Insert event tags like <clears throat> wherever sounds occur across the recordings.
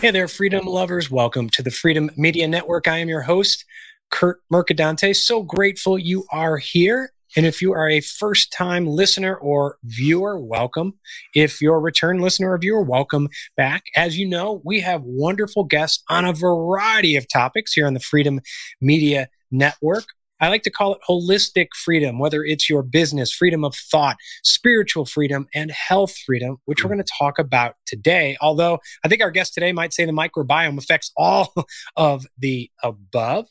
Hey there, freedom lovers. Welcome to the Freedom Media Network. I am your host, Kurt Mercadante. So grateful you are here. And if you are a first time listener or viewer, welcome. If you're a return listener or viewer, welcome back. As you know, we have wonderful guests on a variety of topics here on the Freedom Media Network. I like to call it holistic freedom, whether it's your business, freedom of thought, spiritual freedom, and health freedom, which we're hmm. going to talk about today. Although I think our guest today might say the microbiome affects all <laughs> of the above.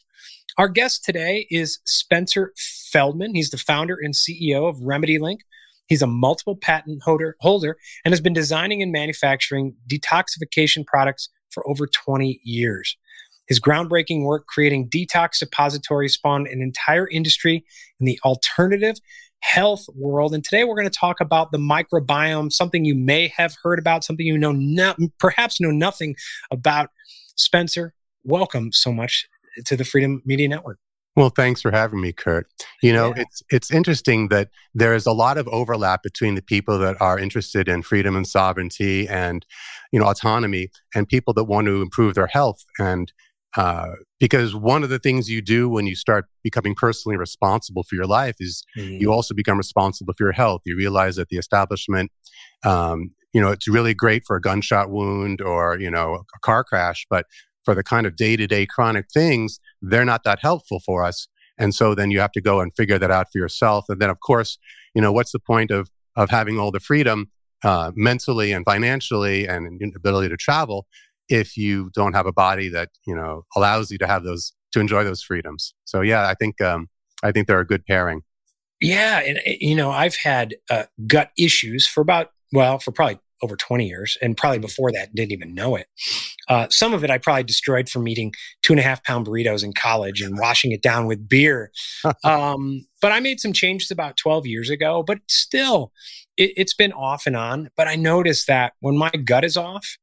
Our guest today is Spencer Feldman. He's the founder and CEO of RemedyLink. He's a multiple patent holder, holder and has been designing and manufacturing detoxification products for over 20 years. His groundbreaking work creating detox suppositories spawned an entire industry in the alternative health world. And today we're going to talk about the microbiome, something you may have heard about, something you know, no, perhaps know nothing about. Spencer, welcome so much to the Freedom Media Network. Well, thanks for having me, Kurt. You know, yeah. it's it's interesting that there is a lot of overlap between the people that are interested in freedom and sovereignty and you know autonomy and people that want to improve their health and uh, because one of the things you do when you start becoming personally responsible for your life is mm. you also become responsible for your health. You realize that the establishment, um, you know, it's really great for a gunshot wound or, you know, a car crash, but for the kind of day to day chronic things, they're not that helpful for us. And so then you have to go and figure that out for yourself. And then, of course, you know, what's the point of, of having all the freedom uh, mentally and financially and ability to travel if you don't have a body that you know allows you to have those to enjoy those freedoms. So yeah, I think um, I think they're a good pairing. Yeah, and eh, you know I've had uh, gut issues for about well for probably over 20 years and probably before that didn't even know it uh, some of it i probably destroyed from eating two and a half pound burritos in college and washing it down with beer <laughs> um, but i made some changes about 12 years ago but still it, it's been off and on but i noticed that when my gut is off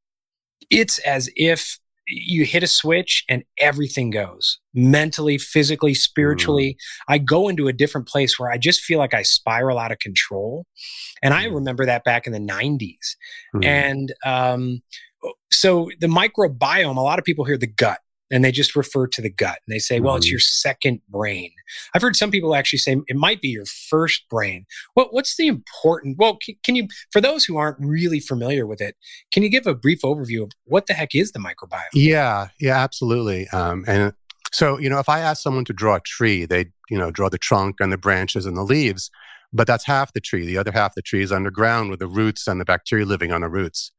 it's as if you hit a switch and everything goes mentally, physically, spiritually. Mm. I go into a different place where I just feel like I spiral out of control. And mm. I remember that back in the 90s. Mm. And um, so the microbiome, a lot of people hear the gut and they just refer to the gut and they say, well, mm-hmm. it's your second brain. I've heard some people actually say it might be your first brain. What, what's the important? Well, can, can, you, for those who aren't really familiar with it, can you give a brief overview of what the heck is the microbiome? Yeah, yeah, absolutely. Um, and so, you know, if I ask someone to draw a tree, they, you know, draw the trunk and the branches and the leaves, but that's half the tree. The other half of the tree is underground with the roots and the bacteria living on the roots.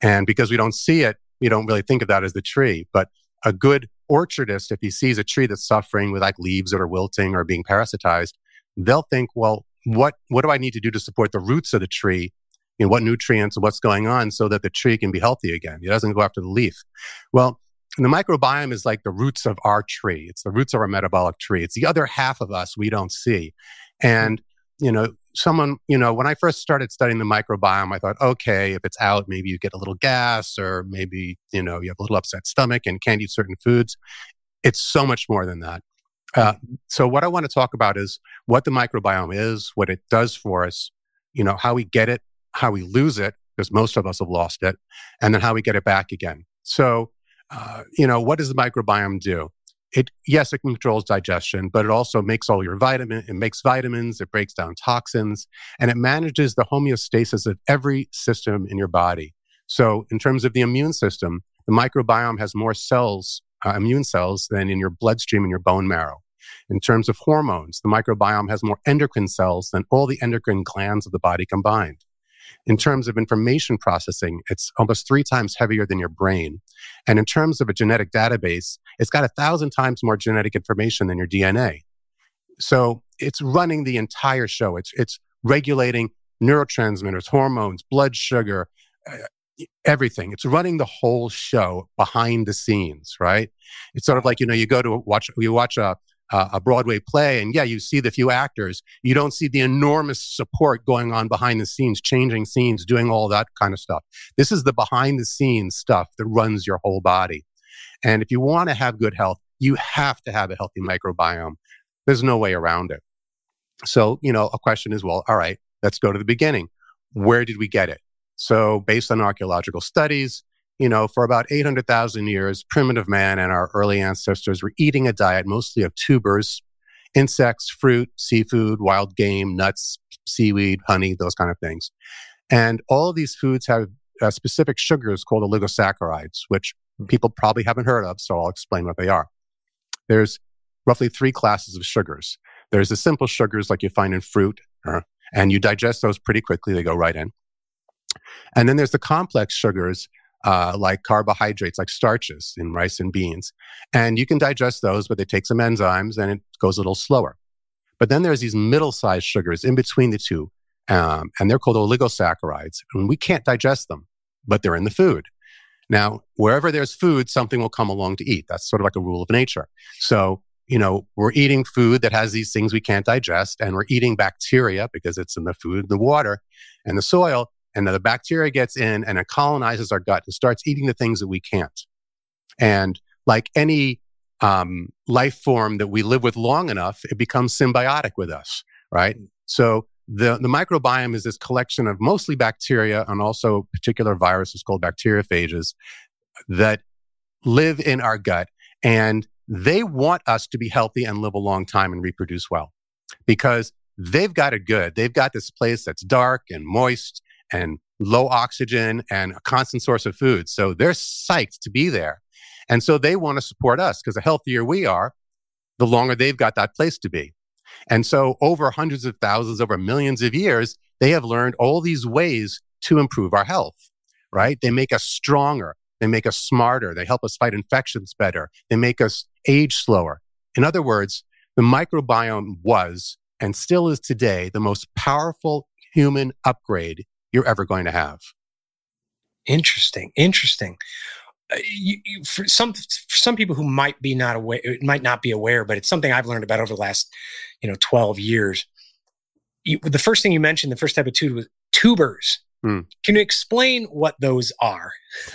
And because we don't see it, we don't really think of that as the tree. But a good orchardist, if he sees a tree that's suffering with like leaves that are wilting or being parasitized, they'll think, well, what, what do I need to do to support the roots of the tree? You know, what nutrients what's going on so that the tree can be healthy again? It doesn't go after the leaf. Well, the microbiome is like the roots of our tree. It's the roots of our metabolic tree. It's the other half of us we don't see. And, you know, someone, you know, when I first started studying the microbiome, I thought, okay, if it's out, maybe you get a little gas or maybe, you know, you have a little upset stomach and can't eat certain foods. It's so much more than that. Uh, so what I want to talk about is what the microbiome is, what it does for us, you know, how we get it, how we lose it, because most of us have lost it, and then how we get it back again. So, uh, you know, what does the microbiome do? It yes it controls digestion but it also makes all your vitamin it makes vitamins it breaks down toxins and it manages the homeostasis of every system in your body. So in terms of the immune system the microbiome has more cells uh, immune cells than in your bloodstream and your bone marrow. In terms of hormones the microbiome has more endocrine cells than all the endocrine glands of the body combined. In terms of information processing, it's almost three times heavier than your brain. And in terms of a genetic database, it's got a thousand times more genetic information than your DNA. So it's running the entire show. It's, it's regulating neurotransmitters, hormones, blood sugar, uh, everything. It's running the whole show behind the scenes, right? It's sort of like, you know, you go to watch, you watch a, a Broadway play, and yeah, you see the few actors. You don't see the enormous support going on behind the scenes, changing scenes, doing all that kind of stuff. This is the behind the scenes stuff that runs your whole body. And if you want to have good health, you have to have a healthy microbiome. There's no way around it. So, you know, a question is, well, all right, let's go to the beginning. Where did we get it? So, based on archaeological studies, you know, for about 800,000 years, primitive man and our early ancestors were eating a diet mostly of tubers, insects, fruit, seafood, wild game, nuts, seaweed, honey, those kind of things. And all of these foods have uh, specific sugars called oligosaccharides, which people probably haven't heard of, so I'll explain what they are. There's roughly three classes of sugars. There's the simple sugars like you find in fruit, uh, and you digest those pretty quickly, they go right in. And then there's the complex sugars uh, like carbohydrates, like starches in rice and beans. And you can digest those, but they take some enzymes and it goes a little slower. But then there's these middle sized sugars in between the two, um, and they're called oligosaccharides. And we can't digest them, but they're in the food. Now, wherever there's food, something will come along to eat. That's sort of like a rule of nature. So, you know, we're eating food that has these things we can't digest, and we're eating bacteria because it's in the food, the water, and the soil. And the bacteria gets in and it colonizes our gut and starts eating the things that we can't. And like any um, life form that we live with long enough, it becomes symbiotic with us, right? So the, the microbiome is this collection of mostly bacteria and also particular viruses called bacteriophages that live in our gut. And they want us to be healthy and live a long time and reproduce well because they've got it good. They've got this place that's dark and moist and low oxygen and a constant source of food. So they're psyched to be there. And so they want to support us because the healthier we are, the longer they've got that place to be. And so over hundreds of thousands, over millions of years, they have learned all these ways to improve our health, right? They make us stronger. They make us smarter. They help us fight infections better. They make us age slower. In other words, the microbiome was and still is today the most powerful human upgrade you're ever going to have. Interesting. Interesting. Uh, you, you, for some for some people who might be not aware, it might not be aware, but it's something I've learned about over the last, you know, twelve years. You, the first thing you mentioned, the first type of tube was tubers. Mm. Can you explain what those are? <laughs>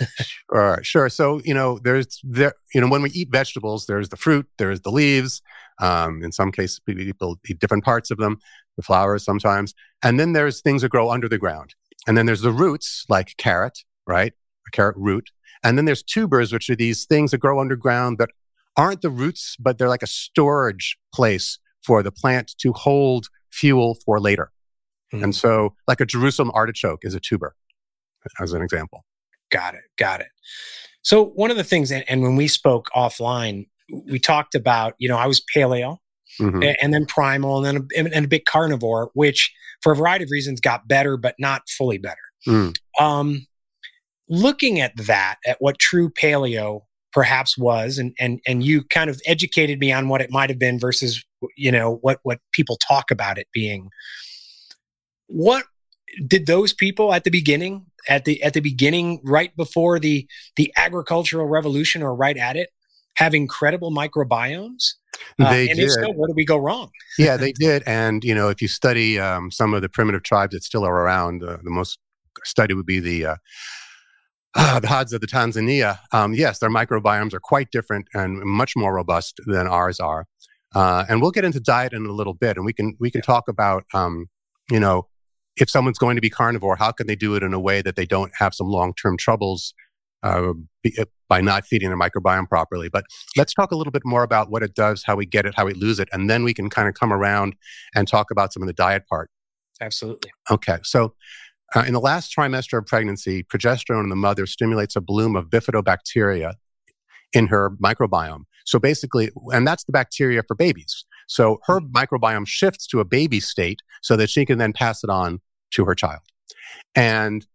All right, sure. So you know, there's there, you know, when we eat vegetables, there's the fruit, there's the leaves. Um, in some cases, people eat different parts of them, the flowers sometimes, and then there's things that grow under the ground. And then there's the roots, like carrot, right? A carrot root. And then there's tubers, which are these things that grow underground that aren't the roots, but they're like a storage place for the plant to hold fuel for later. Mm. And so, like a Jerusalem artichoke is a tuber, as an example. Got it. Got it. So, one of the things, and when we spoke offline, we talked about, you know, I was paleo mm-hmm. and then primal and then a, and a bit carnivore, which for a variety of reasons got better, but not fully better. Mm. Um, looking at that, at what true paleo perhaps was, and and and you kind of educated me on what it might have been versus you know what what people talk about it being. What did those people at the beginning at the at the beginning right before the the agricultural revolution or right at it have incredible microbiomes uh, they and did. if so, where did we go wrong? yeah, they did. And you know, if you study um, some of the primitive tribes that still are around, uh, the most study would be the uh, uh, the Hadza of the Tanzania. Um, yes, their microbiomes are quite different and much more robust than ours are. Uh, and we'll get into diet in a little bit, and we can we can talk about um, you know if someone's going to be carnivore, how can they do it in a way that they don't have some long term troubles uh, uh, by not feeding their microbiome properly. But let's talk a little bit more about what it does, how we get it, how we lose it, and then we can kind of come around and talk about some of the diet part. Absolutely. Okay. So, uh, in the last trimester of pregnancy, progesterone in the mother stimulates a bloom of bifidobacteria in her microbiome. So basically, and that's the bacteria for babies. So her mm-hmm. microbiome shifts to a baby state so that she can then pass it on to her child. And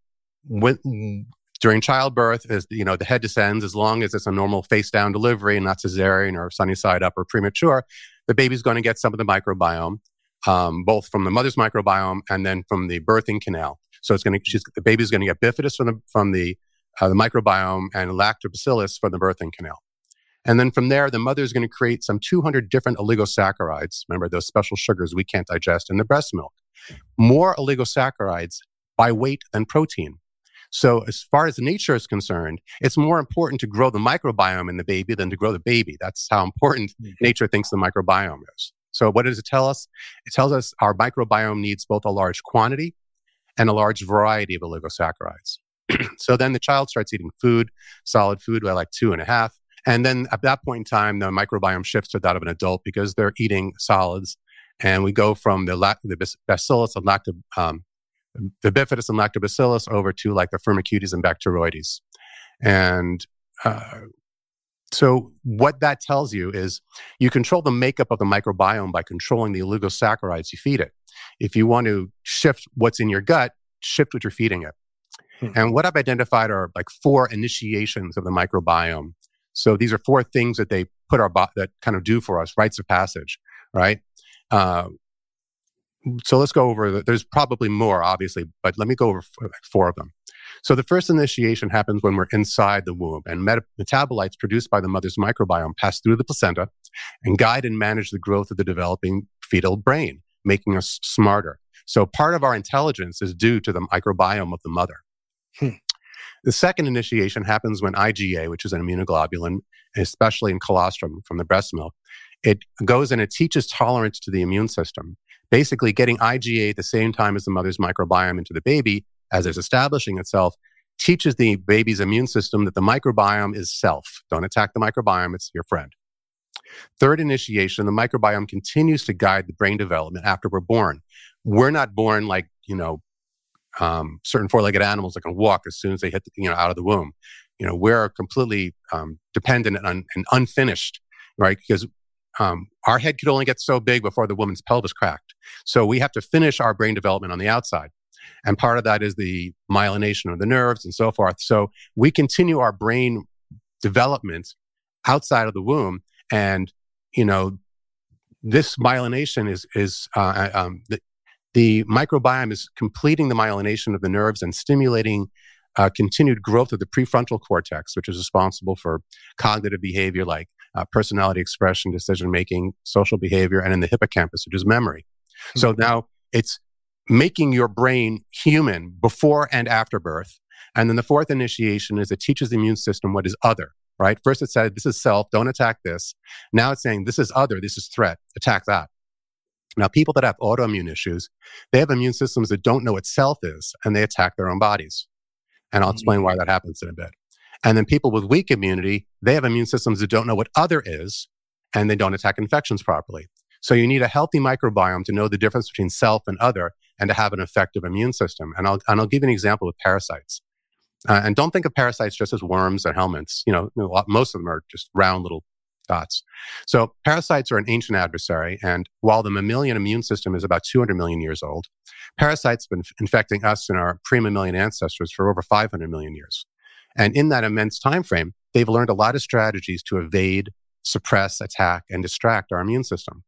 when during childbirth, as you know, the head descends as long as it's a normal face down delivery and not cesarean or sunny side up or premature. The baby's going to get some of the microbiome, um, both from the mother's microbiome and then from the birthing canal. So it's going to, she's, the baby's going to get bifidus from the from the uh, the microbiome and lactobacillus from the birthing canal. And then from there, the mother is going to create some 200 different oligosaccharides. Remember those special sugars we can't digest in the breast milk. More oligosaccharides by weight than protein. So, as far as nature is concerned, it's more important to grow the microbiome in the baby than to grow the baby. That's how important mm-hmm. nature thinks the microbiome is. So, what does it tell us? It tells us our microbiome needs both a large quantity and a large variety of oligosaccharides. <clears throat> so then the child starts eating food, solid food by like two and a half. And then at that point in time, the microbiome shifts to that of an adult because they're eating solids. And we go from the, lac- the bacillus and lacto, um, the bifidus and lactobacillus over to like the firmicutes and bacteroides. And uh, so what that tells you is you control the makeup of the microbiome by controlling the oligosaccharides you feed it. If you want to shift what's in your gut, shift what you're feeding it. Hmm. And what I've identified are like four initiations of the microbiome. So these are four things that they put our bo- that kind of do for us, rites of passage, right? Uh, so let's go over. The, there's probably more, obviously, but let me go over four, like four of them. So the first initiation happens when we're inside the womb, and met- metabolites produced by the mother's microbiome pass through the placenta and guide and manage the growth of the developing fetal brain, making us smarter. So part of our intelligence is due to the microbiome of the mother. Hmm. The second initiation happens when IgA, which is an immunoglobulin, especially in colostrum from the breast milk, it goes and it teaches tolerance to the immune system. Basically, getting IgA at the same time as the mother's microbiome into the baby as it's establishing itself teaches the baby's immune system that the microbiome is self. Don't attack the microbiome, it's your friend. Third initiation, the microbiome continues to guide the brain development after we're born. We're not born like, you know, um, certain four-legged animals that can walk as soon as they hit, the, you know, out of the womb. You know, we're completely um, dependent and, and, unfinished, right? Because um, our head could only get so big before the woman's pelvis cracked. So we have to finish our brain development on the outside. And part of that is the myelination of the nerves and so forth. So we continue our brain development outside of the womb. And, you know, this myelination is, is uh, uh um, the, the microbiome is completing the myelination of the nerves and stimulating uh, continued growth of the prefrontal cortex, which is responsible for cognitive behavior like uh, personality expression, decision making, social behavior, and in the hippocampus, which is memory. Mm-hmm. So now it's making your brain human before and after birth. And then the fourth initiation is it teaches the immune system what is other, right? First it said, this is self, don't attack this. Now it's saying, this is other, this is threat, attack that. Now, people that have autoimmune issues, they have immune systems that don't know what self is and they attack their own bodies. And I'll explain why mm-hmm. that happens in a bit. And then people with weak immunity, they have immune systems that don't know what other is and they don't attack infections properly. So you need a healthy microbiome to know the difference between self and other and to have an effective immune system. And I'll, and I'll give you an example with parasites. Uh, and don't think of parasites just as worms or helminths. You know, most of them are just round little dots. So parasites are an ancient adversary. And while the mammalian immune system is about 200 million years old, parasites have been infecting us and our pre-mammalian ancestors for over 500 million years. And in that immense time frame, they've learned a lot of strategies to evade, suppress, attack, and distract our immune system.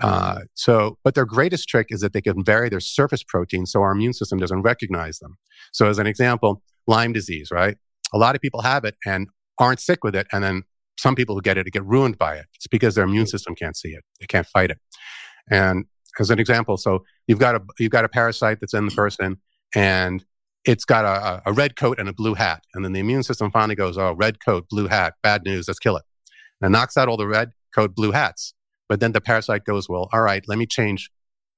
Uh, so, but their greatest trick is that they can vary their surface protein so our immune system doesn't recognize them. So, as an example, Lyme disease, right? A lot of people have it and aren't sick with it, and then some people who get it get ruined by it. It's because their immune mm. system can't see it; they can't fight it. And as an example, so you've got a you've got a parasite that's in the person, and it's got a, a red coat and a blue hat, and then the immune system finally goes, "Oh, red coat, blue hat, bad news, let's kill it," and knocks out all the red coat, blue hats. But then the parasite goes, "Well, all right, let me change,"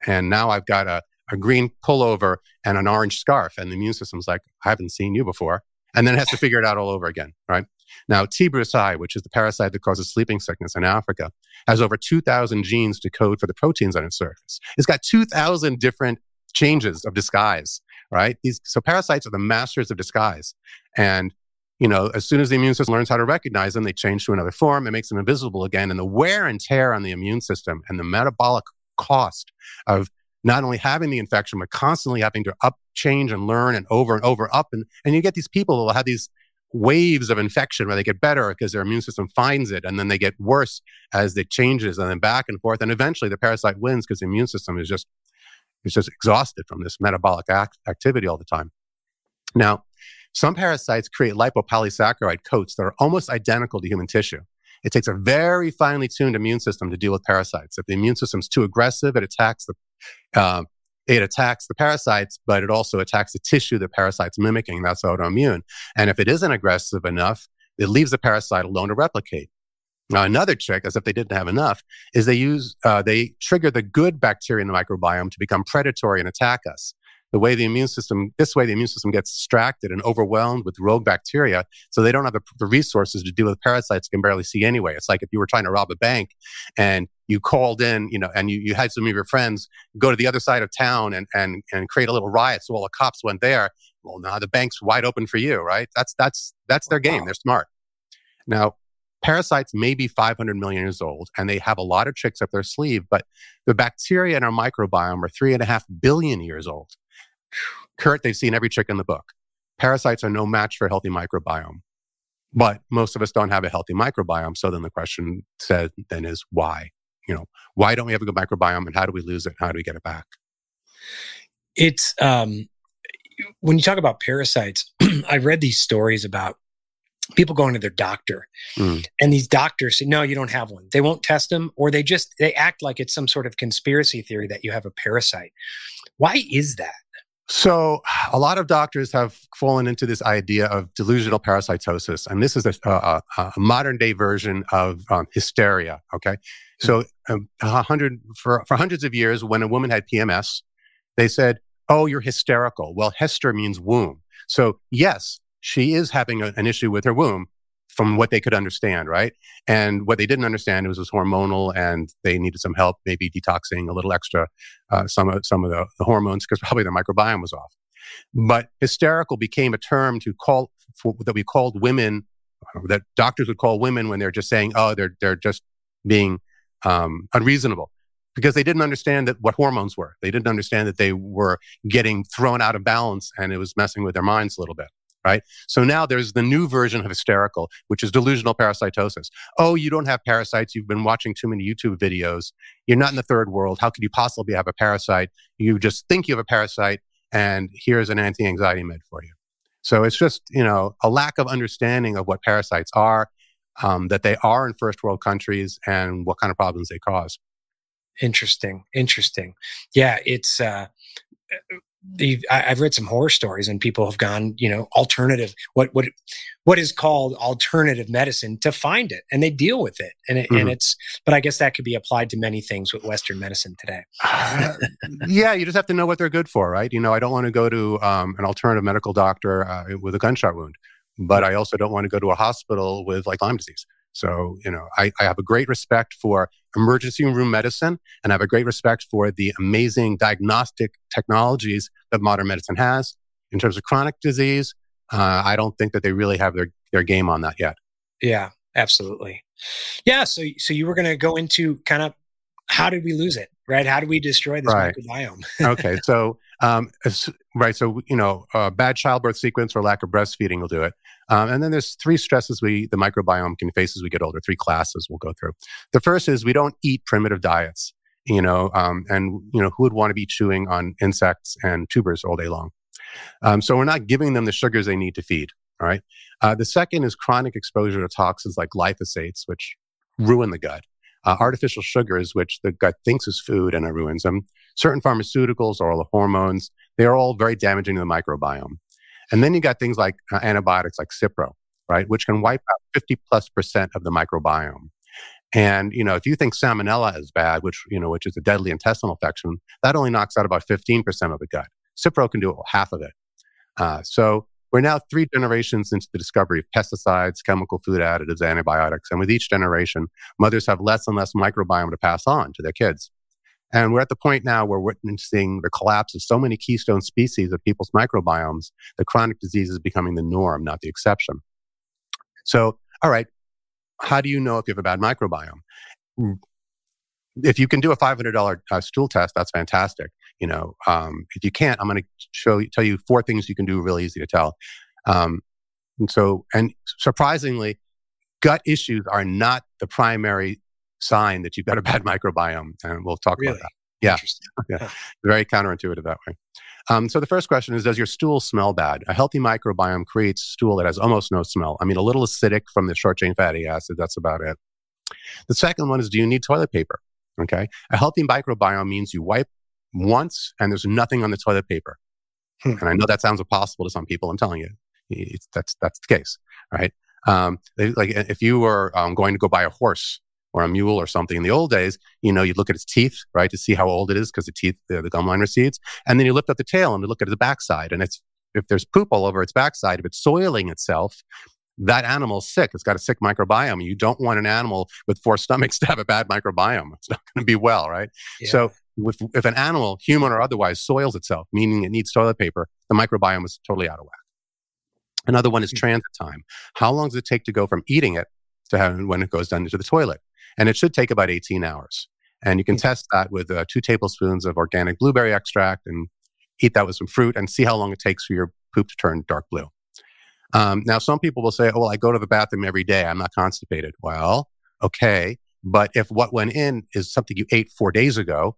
and now I've got a a green pullover and an orange scarf, and the immune system's like, "I haven't seen you before," and then it has to figure it out all over again, right? Now, T. brucei, which is the parasite that causes sleeping sickness in Africa, has over 2,000 genes to code for the proteins on its surface. It's got 2,000 different changes of disguise, right? These, so parasites are the masters of disguise. And, you know, as soon as the immune system learns how to recognize them, they change to another form. It makes them invisible again. And the wear and tear on the immune system and the metabolic cost of not only having the infection, but constantly having to up change and learn and over and over up. And, and you get these people who will have these waves of infection where they get better because their immune system finds it and then they get worse as it changes and then back and forth and eventually the parasite wins because the immune system is just is just exhausted from this metabolic act- activity all the time now some parasites create lipopolysaccharide coats that are almost identical to human tissue it takes a very finely tuned immune system to deal with parasites if the immune system is too aggressive it attacks the uh, it attacks the parasites, but it also attacks the tissue the parasite's mimicking. That's autoimmune. And if it isn't aggressive enough, it leaves the parasite alone to replicate. Now, another trick, as if they didn't have enough, is they use uh, they trigger the good bacteria in the microbiome to become predatory and attack us. the way the immune system, this way the immune system gets distracted and overwhelmed with rogue bacteria. So they don't have the, the resources to deal with parasites can barely see anyway. It's like if you were trying to rob a bank and you called in, you know, and you, you had some of your friends go to the other side of town and, and, and create a little riot. So all the cops went there. Well, now the bank's wide open for you, right? That's, that's, that's their game. Wow. They're smart. Now, parasites may be 500 million years old and they have a lot of tricks up their sleeve, but the bacteria in our microbiome are three and a half billion years old. Kurt, they've seen every trick in the book. Parasites are no match for a healthy microbiome. But most of us don't have a healthy microbiome. So then the question said then is why? You know, why don't we have a good microbiome and how do we lose it? How do we get it back? It's um when you talk about parasites, <clears throat> I've read these stories about people going to their doctor mm. and these doctors say no you don't have one they won't test them or they just they act like it's some sort of conspiracy theory that you have a parasite why is that so a lot of doctors have fallen into this idea of delusional parasitosis and this is a, a, a modern day version of um, hysteria okay so um, hundred for, for hundreds of years when a woman had pms they said oh you're hysterical well hester means womb so yes she is having a, an issue with her womb from what they could understand, right? And what they didn't understand was was hormonal, and they needed some help, maybe detoxing a little extra uh, some of some of the, the hormones because probably their microbiome was off. But hysterical became a term to call for, that we called women that doctors would call women when they're just saying, "Oh, they're they're just being um, unreasonable." Because they didn't understand that what hormones were. They didn't understand that they were getting thrown out of balance and it was messing with their minds a little bit right? So now there's the new version of hysterical, which is delusional parasitosis. Oh, you don't have parasites. You've been watching too many YouTube videos. You're not in the third world. How could you possibly have a parasite? You just think you have a parasite, and here's an anti anxiety med for you. So it's just, you know, a lack of understanding of what parasites are, um, that they are in first world countries, and what kind of problems they cause. Interesting. Interesting. Yeah, it's, uh, I've read some horror stories and people have gone, you know, alternative, what, what, what is called alternative medicine to find it and they deal with it. And, it, mm-hmm. and it's, but I guess that could be applied to many things with Western medicine today. uh, <laughs> yeah. You just have to know what they're good for, right? You know, I don't want to go to um, an alternative medical doctor uh, with a gunshot wound, but I also don't want to go to a hospital with like Lyme disease. So, you know, I, I have a great respect for emergency room medicine and I have a great respect for the amazing diagnostic technologies that modern medicine has. In terms of chronic disease, uh, I don't think that they really have their, their game on that yet. Yeah, absolutely. Yeah. So, so you were going to go into kind of how did we lose it, right? How do we destroy this right. microbiome? okay. <laughs> So, um, right. So, you know, uh, bad childbirth sequence or lack of breastfeeding will do it. Um, and then there's three stresses we the microbiome can face as we get older. Three classes we'll go through. The first is we don't eat primitive diets. You know, um, and you know who would want to be chewing on insects and tubers all day long? Um, so we're not giving them the sugars they need to feed. All right. Uh, the second is chronic exposure to toxins like glyphosates, which ruin the gut. Uh, artificial sugars, which the gut thinks is food and it ruins them. Certain pharmaceuticals, oral the hormones, they are all very damaging to the microbiome. And then you got things like uh, antibiotics like Cipro, right, which can wipe out 50 plus percent of the microbiome. And you know, if you think salmonella is bad, which you know, which is a deadly intestinal infection, that only knocks out about 15% of the gut. Cipro can do half of it. Uh, so we're now three generations into the discovery of pesticides, chemical food additives, antibiotics, and with each generation, mothers have less and less microbiome to pass on to their kids. And we're at the point now where we're witnessing the collapse of so many keystone species of people's microbiomes that chronic disease is becoming the norm, not the exception. So, all right, how do you know if you have a bad microbiome? Mm, if you can do a $500 uh, stool test, that's fantastic. You know, um, if you can't, I'm going to show you, tell you four things you can do really easy to tell. Um, and so, and surprisingly, gut issues are not the primary sign that you've got a bad <laughs> microbiome. And we'll talk really? about that. Yeah. <laughs> yeah. Very counterintuitive that way. Um, so the first question is Does your stool smell bad? A healthy microbiome creates stool that has almost no smell. I mean, a little acidic from the short chain fatty acid, that's about it. The second one is Do you need toilet paper? Okay. A healthy microbiome means you wipe once and there's nothing on the toilet paper. Hmm. And I know that sounds impossible to some people. I'm telling you, it's, that's, that's the case, right? Um, they, like if you were um, going to go buy a horse or a mule or something in the old days, you know, you'd look at its teeth, right, to see how old it is because the teeth, the, the gum line recedes. And then you lift up the tail and you look at the backside. And it's, if there's poop all over its backside, if it's soiling itself, that animal's sick. It's got a sick microbiome. You don't want an animal with four stomachs to have a bad microbiome. It's not going to be well, right? Yeah. So if, if an animal, human or otherwise, soils itself, meaning it needs toilet paper, the microbiome is totally out of whack. Another one is hmm. transit time. How long does it take to go from eating it to have, when it goes down into the toilet? And it should take about 18 hours. And you can test that with uh, two tablespoons of organic blueberry extract and eat that with some fruit and see how long it takes for your poop to turn dark blue. Um, now, some people will say, oh, well, I go to the bathroom every day. I'm not constipated. Well, okay. But if what went in is something you ate four days ago,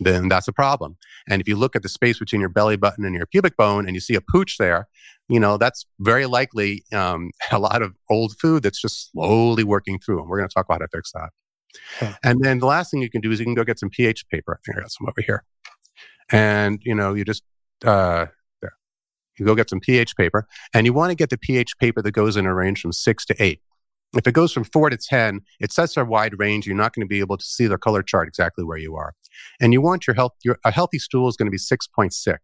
then that's a problem. And if you look at the space between your belly button and your pubic bone and you see a pooch there, you know, that's very likely um, <laughs> a lot of old food that's just slowly working through. And we're going to talk about how to fix that. And then the last thing you can do is you can go get some pH paper. I think I got some over here. And, you know, you just, uh, there. You go get some pH paper and you want to get the pH paper that goes in a range from six to eight. If it goes from four to 10, it sets a wide range. You're not going to be able to see the color chart exactly where you are. And you want your health, your, a healthy stool is going to be 6.6.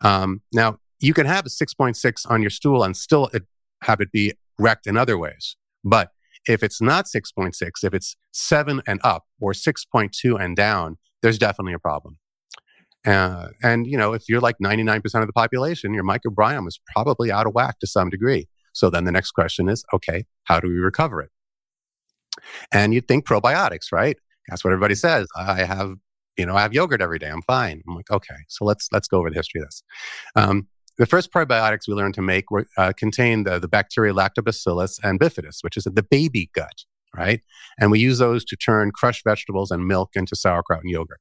Um, now, you can have a 6.6 on your stool and still it, have it be wrecked in other ways. But if it's not 6.6, if it's seven and up or 6.2 and down, there's definitely a problem. Uh, and, you know, if you're like 99% of the population, your microbiome is probably out of whack to some degree. So then the next question is, okay, how do we recover it? And you'd think probiotics, right? That's what everybody says. I have, you know, I have yogurt every day. I'm fine. I'm like, okay, so let's let's go over the history of this. Um, the first probiotics we learned to make were, uh, contained the, the bacteria lactobacillus and bifidus, which is the baby gut, right? And we use those to turn crushed vegetables and milk into sauerkraut and yogurt.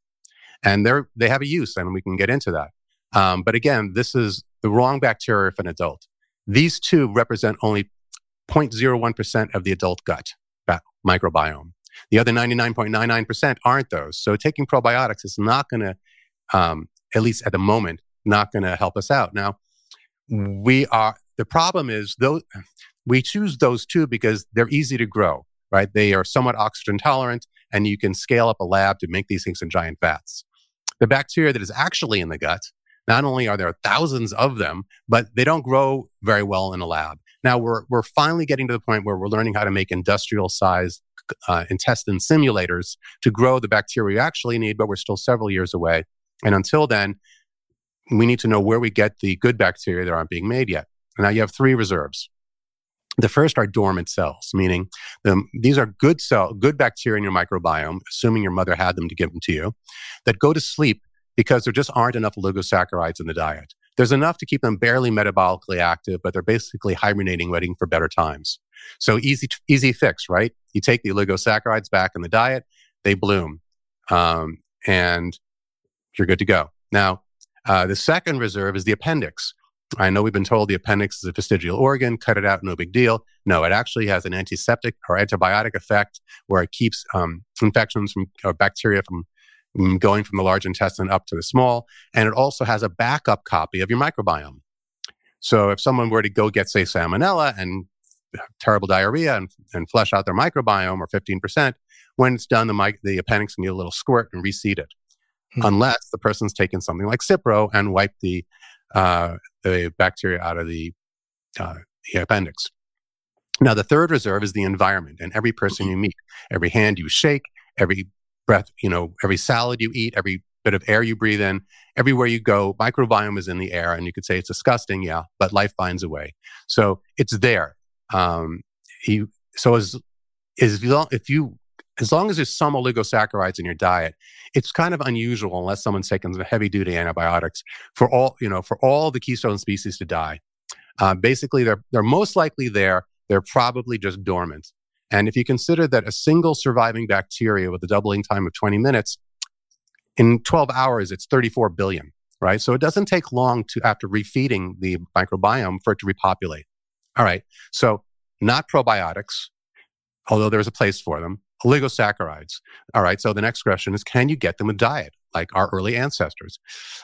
And they're, they have a use, and we can get into that. Um, but again, this is the wrong bacteria for an adult. These two represent only 0.01% of the adult gut microbiome. The other 99.99% aren't those. So taking probiotics is not going to, um, at least at the moment, not going to help us out. Now, we are, the problem is those, we choose those two because they're easy to grow, right? They are somewhat oxygen tolerant and you can scale up a lab to make these things in giant vats. The bacteria that is actually in the gut, not only are there thousands of them, but they don't grow very well in a lab. Now we're, we're finally getting to the point where we're learning how to make industrial sized uh, intestine simulators to grow the bacteria we actually need, but we're still several years away. And until then, we need to know where we get the good bacteria that aren't being made yet. Now you have three reserves. The first are dormant cells, meaning the, these are good cell, good bacteria in your microbiome, assuming your mother had them to give them to you, that go to sleep because there just aren't enough oligosaccharides in the diet. There's enough to keep them barely metabolically active, but they're basically hibernating, waiting for better times. So easy, easy fix, right? You take the oligosaccharides back in the diet, they bloom, um, and you're good to go. Now, uh, the second reserve is the appendix. I know we've been told the appendix is a vestigial organ, cut it out, no big deal. No, it actually has an antiseptic or antibiotic effect where it keeps um, infections from or bacteria from going from the large intestine up to the small. And it also has a backup copy of your microbiome. So if someone were to go get, say, salmonella and terrible diarrhea and, and flush out their microbiome or 15%, when it's done, the, mic- the appendix can get a little squirt and reseed it hmm. unless the person's taken something like Cipro and wiped the, uh, the bacteria out of the, uh, the appendix. Now, the third reserve is the environment, and every person you meet, every hand you shake, every breath, you know, every salad you eat, every bit of air you breathe in, everywhere you go, microbiome is in the air, and you could say it's disgusting, yeah, but life finds a way. So it's there. Um, you, so as, as long, if you as long as there's some oligosaccharides in your diet, it's kind of unusual unless someone's some heavy duty antibiotics for all, you know, for all the keystone species to die. Uh, basically, they're, they're most likely there. They're probably just dormant. And if you consider that a single surviving bacteria with a doubling time of 20 minutes, in 12 hours, it's 34 billion, right? So it doesn't take long to, after refeeding the microbiome for it to repopulate. All right. So not probiotics, although there's a place for them oligosaccharides. All right. So the next question is can you get them a diet like our early ancestors?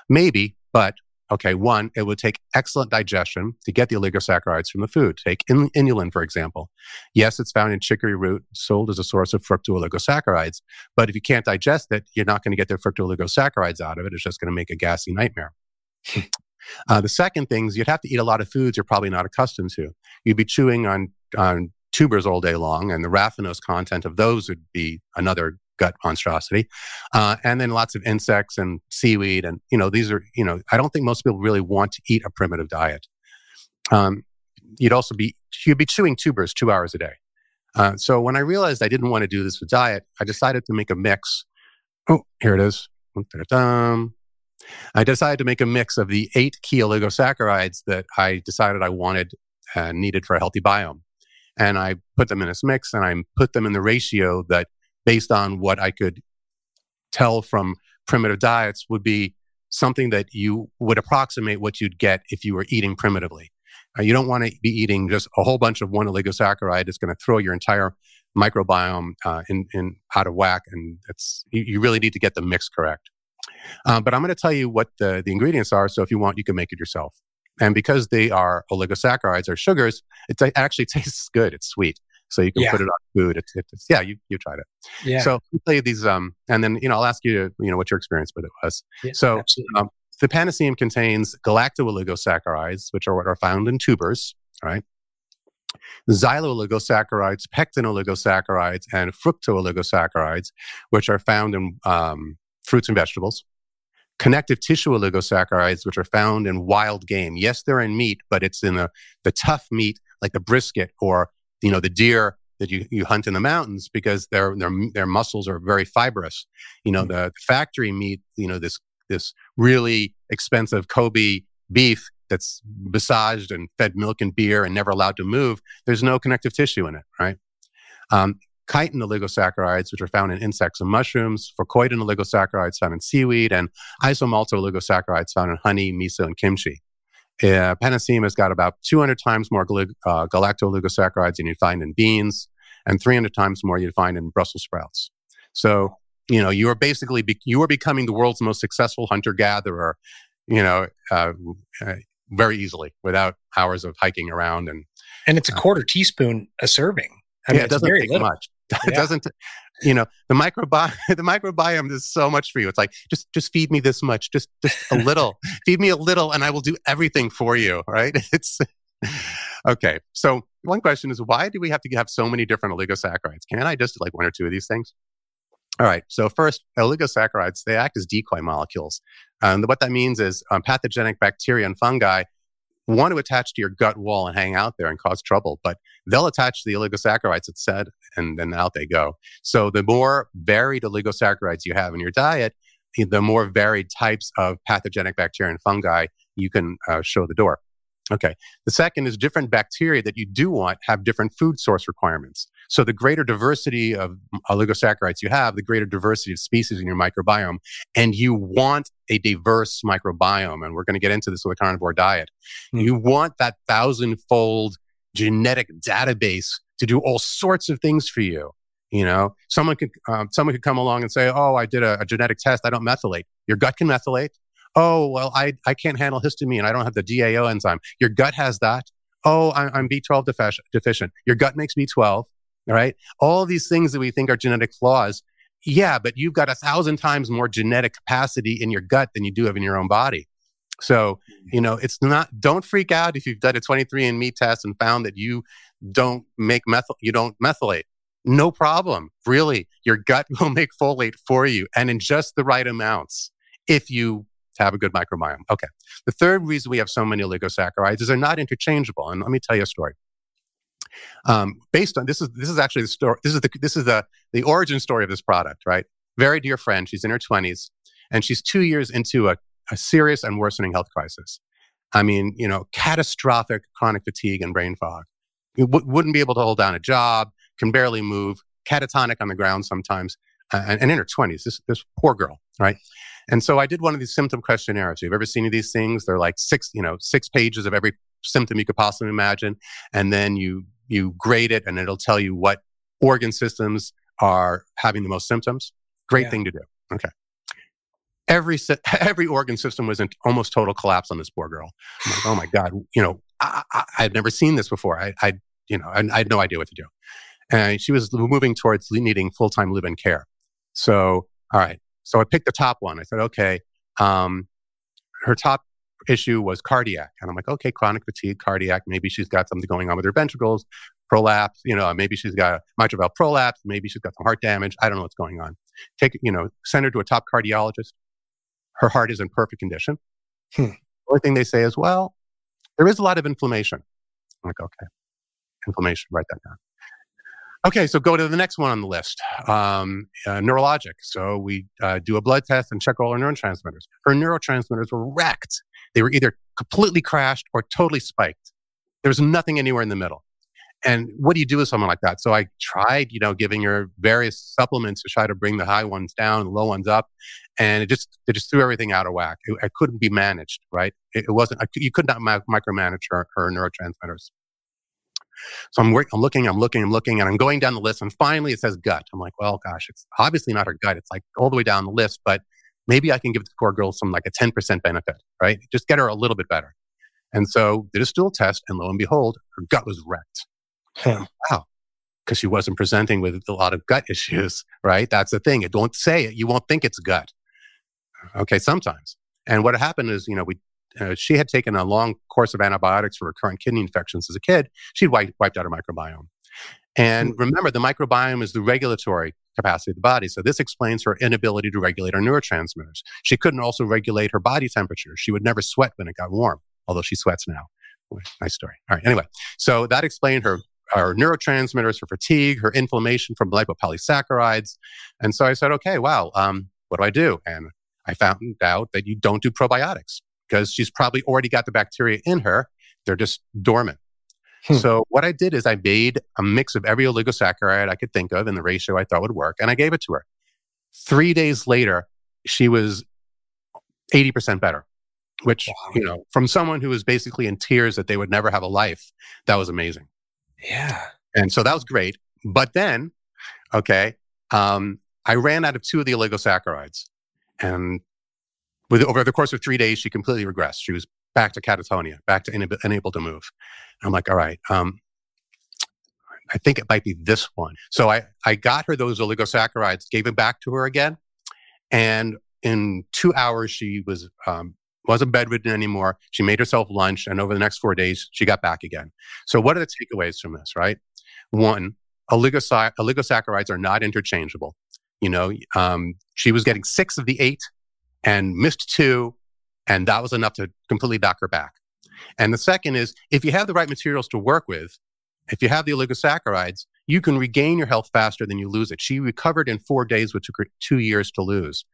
Maybe, but Okay, one, it would take excellent digestion to get the oligosaccharides from the food. Take in- inulin, for example. Yes, it's found in chicory root, sold as a source of fructooligosaccharides. But if you can't digest it, you're not going to get the fructooligosaccharides out of it. It's just going to make a gassy nightmare. <laughs> uh, the second thing is you'd have to eat a lot of foods you're probably not accustomed to. You'd be chewing on, on tubers all day long, and the raffinose content of those would be another gut monstrosity. Uh, and then lots of insects and seaweed. And, you know, these are, you know, I don't think most people really want to eat a primitive diet. Um, you'd also be, you'd be chewing tubers two hours a day. Uh, so when I realized I didn't want to do this with diet, I decided to make a mix. Oh, here it is. I decided to make a mix of the eight key oligosaccharides that I decided I wanted and needed for a healthy biome. And I put them in this mix and I put them in the ratio that based on what I could tell from primitive diets would be something that you would approximate what you'd get if you were eating primitively. Uh, you don't want to be eating just a whole bunch of one oligosaccharide. It's going to throw your entire microbiome uh, in, in out of whack, and it's you, really need to get the mix correct. Uh, but I'm going to tell you what the, the ingredients are. So if you want, you can make it yourself. And because they are oligosaccharides or sugars, it actually <laughs> tastes good. It's sweet. So you can yeah. put it on food. It's, it's, yeah, you, you tried it. Yeah. So we play these, um, and then, you know, I'll ask you, you know, what your experience with it was. Yeah, so um, the Panaceum contains galacto-oligosaccharides, which are what are found in tubers, right? Xylo-oligosaccharides, pectin-oligosaccharides, and fructo-oligosaccharides, which are found in um, fruits and vegetables. Connective tissue oligosaccharides, which are found in wild game. Yes, they're in meat, but it's in the, the tough meat like the brisket or you know the deer that you, you hunt in the mountains because their their their muscles are very fibrous. You know, mm-hmm. the factory meat, you know, this this really expensive Kobe beef that's massaged and fed milk and beer and never allowed to move. There's no connective tissue in it, right? Um, chitin oligosaccharides, which are found in insects and mushrooms, fucoidan oligosaccharides found in seaweed, and isomalto oligosaccharides found in honey, miso, and kimchi. Uh, Panaceum has got about 200 times more gal- uh, galacto-oligosaccharides than you'd find in beans, and 300 times more you'd find in Brussels sprouts. So, you know, you are basically be- you are becoming the world's most successful hunter-gatherer, you know, uh, uh very easily without hours of hiking around and. And it's a uh, quarter teaspoon a serving. I mean, yeah, it doesn't take little. much. <laughs> it doesn't you know the microbiome <laughs> the microbiome is so much for you. It's like just just feed me this much just just a <laughs> little. Feed me a little and i will do everything for you right? <laughs> It's okay so one question is why do we have to have so many different oligosaccharides? Can i just like one or two of these things? All right so first oligosaccharides they act as decoy molecules. And what that means is um, pathogenic bacteria and fungi want to attach to your gut wall and hang out there and cause trouble, but they'll attach to the oligosaccharides, it said, and then out they go. So the more varied oligosaccharides you have in your diet, the more varied types of pathogenic bacteria and fungi you can uh, show the door. Okay. The second is different bacteria that you do want have different food source requirements. So the greater diversity of oligosaccharides you have, the greater diversity of species in your microbiome. And you want a diverse microbiome. And we're going to get into this with a carnivore diet. Mm. You want that thousand-fold genetic database to do all sorts of things for you. You know, someone could um, someone could come along and say, "Oh, I did a, a genetic test. I don't methylate." Your gut can methylate Oh, well, I, I can't handle histamine. I don't have the DAO enzyme. Your gut has that. Oh, I'm, I'm B12 deficient. Your gut makes B12. All right. All these things that we think are genetic flaws. Yeah, but you've got a thousand times more genetic capacity in your gut than you do have in your own body. So, mm-hmm. you know, it's not, don't freak out if you've done a 23andMe test and found that you don't make methyl, you don't methylate. No problem. Really, your gut <laughs> will make folate for you and in just the right amounts if you have a good microbiome. Okay. The third reason we have so many oligosaccharides is they're not interchangeable. And let me tell you a story. Um, based on this is this is actually the story. This is the this is the the origin story of this product, right? Very dear friend. She's in her twenties, and she's two years into a, a serious and worsening health crisis. I mean, you know, catastrophic chronic fatigue and brain fog. W- wouldn't be able to hold down a job, can barely move, catatonic on the ground sometimes, uh, and, and in her twenties. This this poor girl, right? And so I did one of these symptom questionnaires. You've ever seen any of these things? They're like six, you know, six pages of every symptom you could possibly imagine. And then you, you grade it and it'll tell you what organ systems are having the most symptoms. Great yeah. thing to do. Okay. every <laughs> every organ system was in almost total collapse on this poor girl. I'm like, oh my god, you know, I, I, I'd never seen this before. I, I you know, I, I, had no idea what to do, and she was moving towards needing full time live in care. So, all right, so I picked the top one. I said, okay, um, her top issue was cardiac, and I'm like, okay, chronic fatigue, cardiac. Maybe she's got something going on with her ventricles, prolapse. You know, maybe she's got a mitral valve prolapse. Maybe she's got some heart damage. I don't know what's going on. Take, you know, send her to a top cardiologist her heart is in perfect condition. Hmm. The only thing they say is, well, there is a lot of inflammation. I'm like, okay, inflammation, write that down. Okay, so go to the next one on the list, um, uh, neurologic. So we uh, do a blood test and check all her neurotransmitters. Her neurotransmitters were wrecked. They were either completely crashed or totally spiked. There was nothing anywhere in the middle. And what do you do with someone like that? So I tried, you know, giving her various supplements to try to bring the high ones down, the low ones up, and it just it just threw everything out of whack. It, it couldn't be managed, right? It, it wasn't. I, you could not ma- micromanage her, her neurotransmitters. So I'm, I'm looking, I'm looking, I'm looking, and I'm going down the list, and finally it says gut. I'm like, well, gosh, it's obviously not her gut. It's like all the way down the list, but maybe I can give the poor girl some like a 10% benefit, right? Just get her a little bit better. And so did a stool test, and lo and behold, her gut was wrecked. Huh. Wow. Because she wasn't presenting with a lot of gut <laughs> issues, right? That's the thing. It don't say it. You won't think it's gut. Okay, sometimes. And what happened is, you know, we uh, she had taken a long course of antibiotics for recurrent kidney infections as a kid. She'd wiped, wiped out her microbiome. And hmm. remember, the microbiome is the regulatory capacity of the body. So this explains her inability to regulate her neurotransmitters. She couldn't also regulate her body temperature. She would never sweat when it got warm, although she sweats now. Nice story. All right. Anyway, so that explained her her neurotransmitters, her fatigue, her inflammation from lipopolysaccharides. And so I said, okay, wow, um, what do I do? And I found out that you don't do probiotics because she's probably already got the bacteria in her. They're just dormant. Hmm. So what I did is I made a mix of every oligosaccharide I could think of in the ratio I thought would work, and I gave it to her. Three days later, she was 80% better, which, wow. you know, from someone who was basically in tears that they would never have a life, that was amazing. Yeah. And so that was great. But then, okay, um, I ran out of two of the oligosaccharides. And with, over the course of three days, she completely regressed. She was back to catatonia, back to unable, to move. I'm like, all right, um, I think it might be this one. So I, I got her those oligosaccharides, gave them back to her again. And in two hours, she was um, wasn't bedridden anymore. She made herself lunch, and over the next four days, she got back again. So, what are the takeaways from this, right? One, oligosac- oligosaccharides are not interchangeable. You know, um, she was getting six of the eight and missed two, and that was enough to completely knock her back. And the second is if you have the right materials to work with, if you have the oligosaccharides, you can regain your health faster than you lose it. She recovered in four days, which took her two years to lose.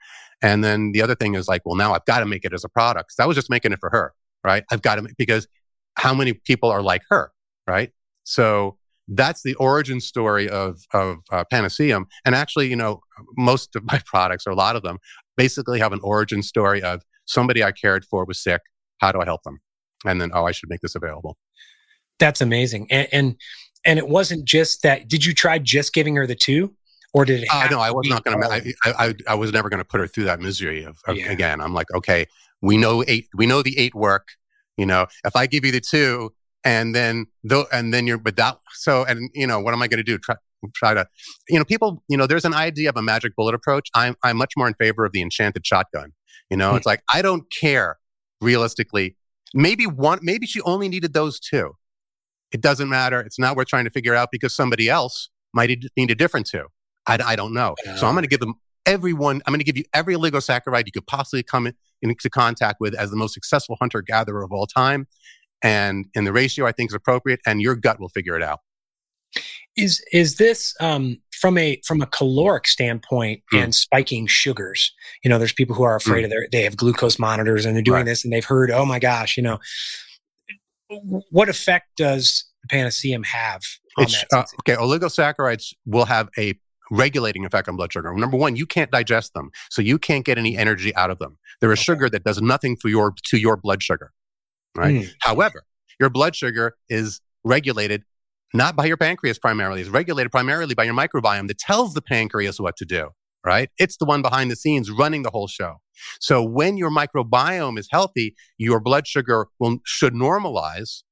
And then the other thing is like, well, now I've got to make it as a product. I was just making it for her, right? I've got to make, because how many people are like her, right? So that's the origin story of of uh, Panaceum. And actually, you know, most of my <laughs> products, or a lot of them, basically have an origin story of somebody I cared for was sick. How do I help them? And then, oh, I should make this available. That's amazing. And, and and it wasn't just that. Did you try just giving her the two? Or did it? Uh, no, I was not going to. I, I, I was never going to put her through that misery of, of yeah. again. I'm like, okay, we know eight. We know the eight work. You know, if I give you the two, and then though, and then you're, but that. So, and you know, what am I going to do? Try, try to, you know, people. You know, there's an idea of a magic bullet approach. I'm, I'm much more in favor of the enchanted shotgun. You know, hmm. it's like I don't care realistically. Maybe one. Maybe she only needed those two. It doesn't matter. It's not worth trying to figure out because somebody else might need a different two. I, I don't know. So I'm going to give them everyone, I'm going to give you every oligosaccharide you could possibly come in, into contact with as the most successful hunter gatherer of all time. And in the ratio I think is appropriate, and your gut will figure it out. Is is this um, from a from a caloric standpoint mm. and spiking sugars? You know, there's people who are afraid mm. of their they have glucose monitors and they're doing right. this and they've heard, oh my gosh, you know, what effect does the Panaceum have? Uh, okay, oligosaccharides will have a regulating effect on blood sugar. Number one, you can't digest them, so you can't get any energy out of them. They're a okay. sugar that does nothing for your to your blood sugar. Right. Mm. However, your blood sugar is regulated not by your pancreas primarily; it's regulated primarily by your microbiome that tells the pancreas what to do. right? It's the one behind the scenes running the whole show. So when your microbiome is healthy, your blood sugar will should normalize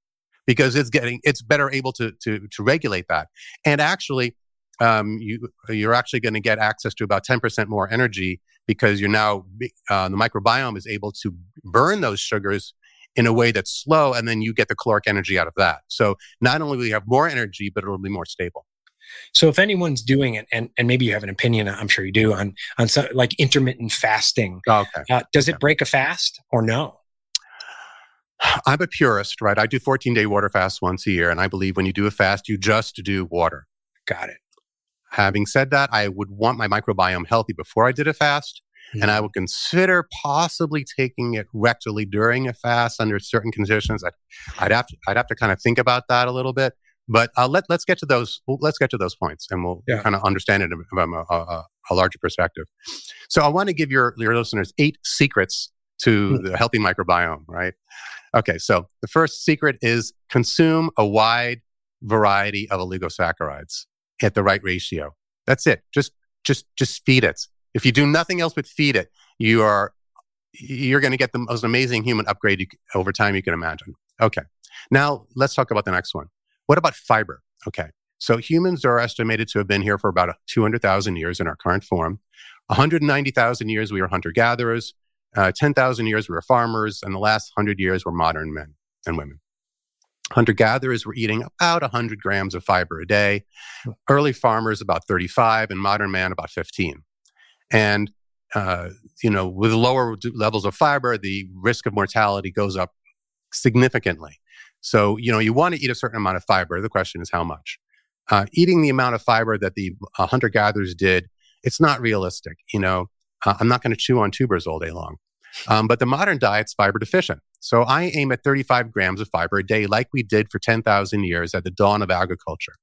because it's getting it's better able to to to regulate that. And actually, um, you you're actually going to get access to about 10% more energy because you're now uh, the microbiome is able to burn those sugars in a way that's slow, and then you get the caloric energy out of that. So not only will you have more energy, but it'll be more stable. So if anyone's doing it, and, and maybe you have an opinion, I'm sure you do on on some, like intermittent fasting. Oh, okay. Uh, does it break a fast or no? I'm a purist, right? I do 14 day water fast once a year, and I believe when you do a fast, you just do water. Got it. Having said that, I would want my microbiome healthy before I did a fast. Mm-hmm. And I would consider possibly taking it rectally during a fast under certain conditions. I'd, I'd have to, I'd have to kind of think about that a little bit. But uh, let let's get to those let's get to those points, and we'll yeah. kind of understand it from a, a, a, larger perspective. So I want to give your your listeners eight secrets to mm. the healthy microbiome. Right? Okay. So the first secret is consume a wide variety of oligosaccharides at the right ratio. That's it. Just just just feed it. If you do nothing else but feed it, you are you're going to get the most amazing human upgrade you, over time you can imagine. Okay. Now let's talk about the next one. What about fiber? Okay. So humans are estimated to have been here for about 200,000 years in our current form. 190,000 years we were hunter gatherers. Uh, 10,000 years we were farmers. And the last 100 years were modern men and women. Hunter gatherers were eating about 100 grams of fiber a day. Early farmers about 35, and modern man about 15. And uh, you know, with lower levels of fiber, the risk of mortality goes up significantly. So, you know, you want to eat a certain amount of fiber. The question is how much. Uh, eating the amount of fiber that the uh, hunter gatherers did, it's not realistic. You know, uh, I'm not going to chew on tubers all day long. Um, but the modern diet's fiber deficient. So I aim at 35 grams of fiber a day, like we did for 10,000 years at the dawn of agriculture.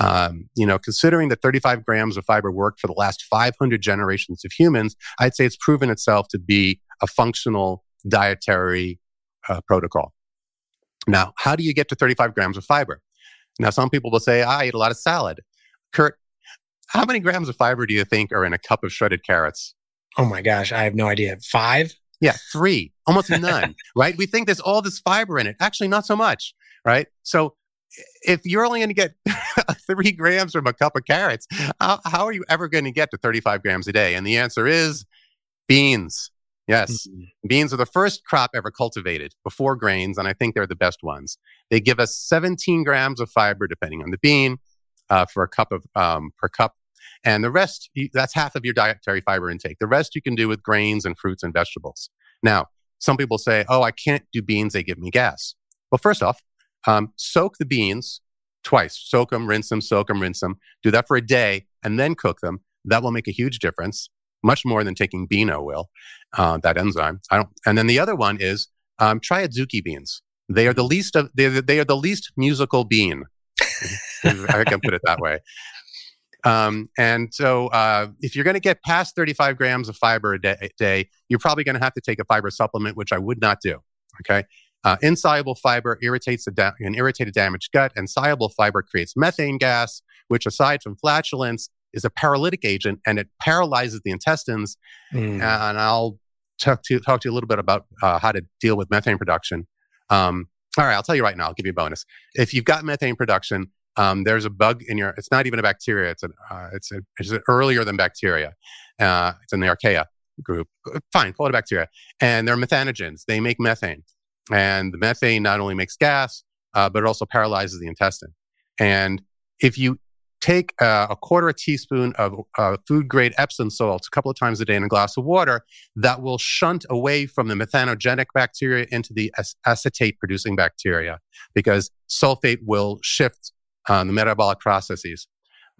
Um, you know, considering that 35 grams of fiber worked for the last 500 generations of humans, I'd say it's proven itself to be a functional dietary uh, protocol. Now, how do you get to 35 grams of fiber? Now, some people will say, I eat a lot of salad. Kurt, how many grams of fiber do you think are in a cup of shredded carrots? Oh my gosh, I have no idea. Five? Yeah, three, almost none, <laughs> right? We think there's all this fiber in it. Actually, not so much, right? So if you're only going to get <laughs> three grams from a cup of carrots, how, how are you ever going to get to 35 grams a day? And the answer is beans. Yes. Mm-hmm. Beans are the first crop ever cultivated before grains, and I think they're the best ones. They give us 17 grams of fiber, depending on the bean, uh, for a cup of um, per cup. And the rest, that's half of your dietary fiber intake. The rest you can do with grains and fruits and vegetables. Now, some people say, oh, I can't do beans, they give me gas. Well, first off, um, soak the beans twice. Soak them, rinse them, soak them, rinse them. Do that for a day and then cook them. That will make a huge difference, much more than taking beano will, uh, that enzyme. I don't. And then the other one is um, try adzuki beans. They are the least of they, they are the least musical bean. <laughs> I can put it that way. Um, and so, uh, if you're going to get past 35 grams of fiber a day, a day you're probably going to have to take a fiber supplement, which I would not do. Okay. Uh, insoluble fiber irritates da- an irritated, damaged gut, and soluble fiber creates methane gas, which, aside from flatulence, is a paralytic agent and it paralyzes the intestines. Mm. And I'll talk to, talk to you a little bit about uh, how to deal with methane production. Um, all right, I'll tell you right now. I'll give you a bonus. If you've got methane production, um, there's a bug in your. It's not even a bacteria. It's an. Uh, it's, a, it's earlier than bacteria. Uh, it's in the archaea group. Fine, call it a bacteria. And they're methanogens. They make methane. And the methane not only makes gas, uh, but it also paralyzes the intestine. And if you take uh, a quarter a teaspoon of uh, food grade Epsom salts a couple of times a day in a glass of water, that will shunt away from the methanogenic bacteria into the acetate producing bacteria because sulfate will shift uh, the metabolic processes.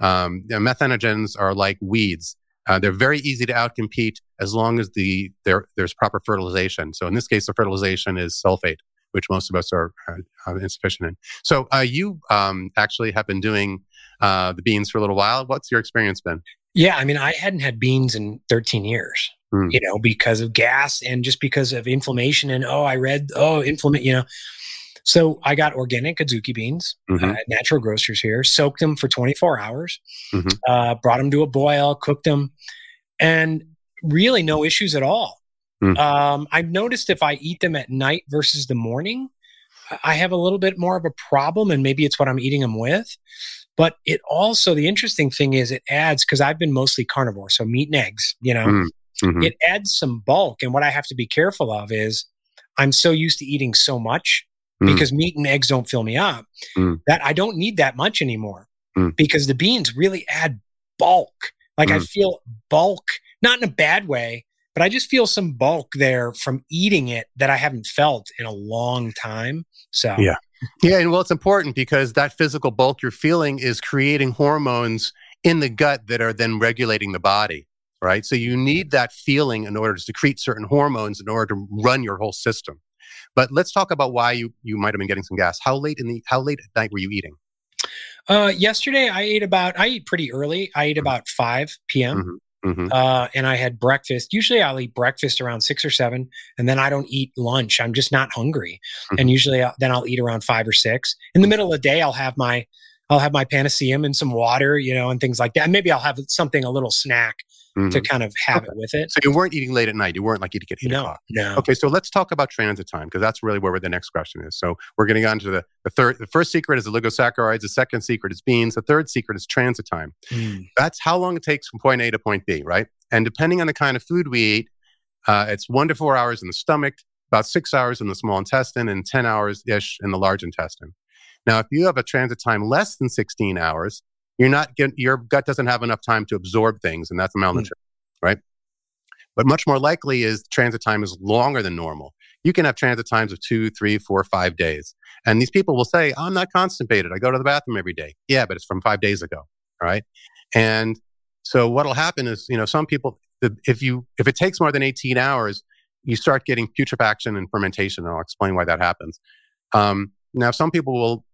Um, methanogens are like weeds. Uh, they're very easy to outcompete as long as the there, there's proper fertilization. So in this case, the fertilization is sulfate, which most of us are uh, insufficient in. So uh, you um, actually have been doing uh, the beans for a little while. What's your experience been? Yeah, I mean, I hadn't had beans in 13 years. Mm. You know, because of gas and just because of inflammation. And oh, I read, oh, inflammation. You know, so I got organic adzuki beans, mm-hmm. uh, natural grocers here, soaked them for 24 hours, mm-hmm. uh, brought them to a boil, cooked them. and really no issues at all. Mm. Um, I've noticed if I eat them at night versus the morning, I have a little bit more of a problem, and maybe it's what I'm eating them with. But it also, the interesting thing is, it adds because I've been mostly carnivore, so meat and eggs, you know, Mm. Mhm. it adds some bulk. And what I have to be careful of is I'm so used to eating so much Mm. because meat and eggs don't fill me up Mm. that I don't need that much anymore Mm. because the beans really add bulk. Like I Mm. feel bulk, not in a bad way, but I just feel some bulk there from eating it that I haven't felt in a long time. So, Yeah. Yeah, and well, it's important because that physical bulk you're feeling is creating hormones in the gut that are then regulating the body, right? So you need that feeling in order to secrete certain hormones in order to run your whole system. But let's talk about why you you might have been getting some gas. How late in the how late at night were you eating? uh, yesterday I ate about, I eat pretty early. I eat about 5 p.m. hmm uh, and I had breakfast. Usually I'll eat breakfast around six or seven, and then I don't eat lunch. I'm just not hungry. And usually I'll, then I'll eat around five or six. In the middle of the day, I'll have my I'll have my Panaceum and some water, you know, and things like that. And maybe I'll have something, a little snack to kind of have it with it. So you weren't eating late at night. You weren't like eating at eight No, o'clock. no. Okay, so let's talk about transit time because that's really where the next question is. So we're getting on to the, the third. The first secret is oligosaccharides. The second secret is beans. The third secret is transit time. Mm. That's how long it takes from point A to point B, right? And depending on the kind of food we eat, uh, it's one to four hours in the stomach, about six hours in the small intestine, and 10 hours ish in the large intestine. Now, if you have a transit time less than 16 hours, you're not get, your gut doesn't have enough time to absorb things, and that's malnutrition, right? But much more likely is transit time is longer than normal. You can have transit times of two, three, four, five days. And these people will say, I'm not constipated. I go to the bathroom every day. Yeah, but it's from five days ago. right? And so what'll happen is, you know, some people, if you, if it takes more than 18 hours, you start getting putrefaction and fermentation. And I'll explain why that happens. Um, now, some people will,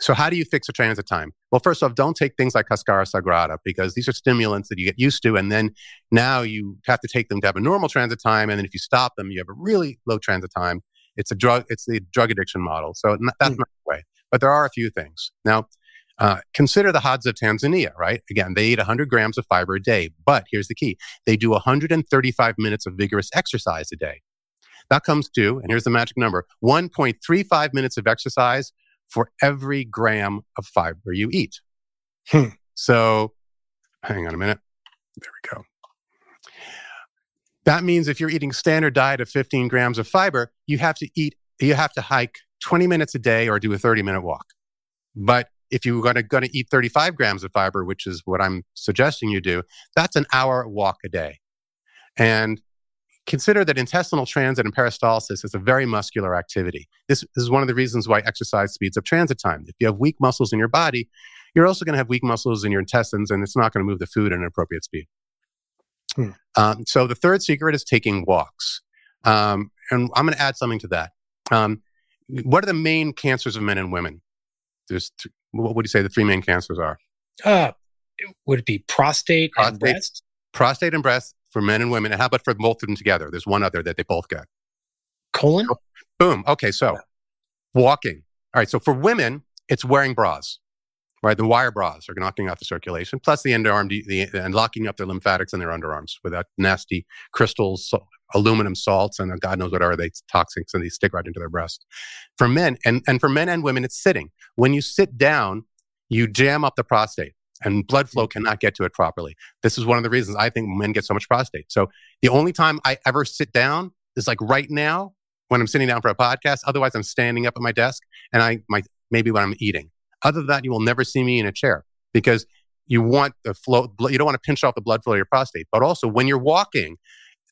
so how do you fix a transit time? Well, first off, don't take things like Cascara Sagrada because these are stimulants that you get used to. And then now you have to take them to have a normal transit time. And then if you stop them, you have a really low transit time. It's a drug, it's the drug addiction model. So that's Mm. not the way. But there are a few things. Now, uh, consider the Hadza of Tanzania, right? Again, they eat 100 grams of fiber a day. But here's the key they do 135 minutes of vigorous exercise a day. That comes to, and here's the magic number 1.35 minutes of exercise for every gram of fiber you eat. Hmm. So, hang on a minute. There we go. That means if you're eating standard diet of 15 grams of fiber, you have to eat, you have to hike 20 minutes a day or do a 30 minute walk. But if you're going to, going to eat 35 grams of fiber, which is what I'm suggesting you do, that's an hour walk a day. And consider that intestinal transit and peristalsis is a very muscular activity. This, this is one of the reasons why exercise speeds up transit time. If you have weak muscles in your body, you're also going to have weak muscles in your intestines, and it's not going to move the food at an appropriate speed. Hmm. Um, so the third secret is taking walks. Um, and I'm going to add something to that. Um, what are the main cancers of men and women? There's th- what would you say the three main cancers are? Uh, would it be prostate, and Prostate. breast? Prostate and breast for men and women. And how about for both of them together? There's one other that they both get. Colon? Oh, boom. Okay, so walking. All right, so for women, it's wearing bras, right? The wire bras are knocking out the circulation, plus the underarm the, and locking up their lymphatics in their underarms with that nasty crystals, so- aluminum salts, and uh, God knows what are they toxics, and they stick right into their breast. For men, and, and for men and women, it's sitting. When you sit down, you jam up the prostate. And blood flow mm-hmm. cannot get to it properly. This is one of the reasons I think men get so much prostate. So the only time I ever sit down is like right now when I'm sitting down for a podcast. Otherwise, I'm standing up at my desk and I might maybe when I'm eating. Other than that, you will never see me in a chair because you want the flow. You don't want to pinch off the blood flow of your prostate. But also, when you're walking,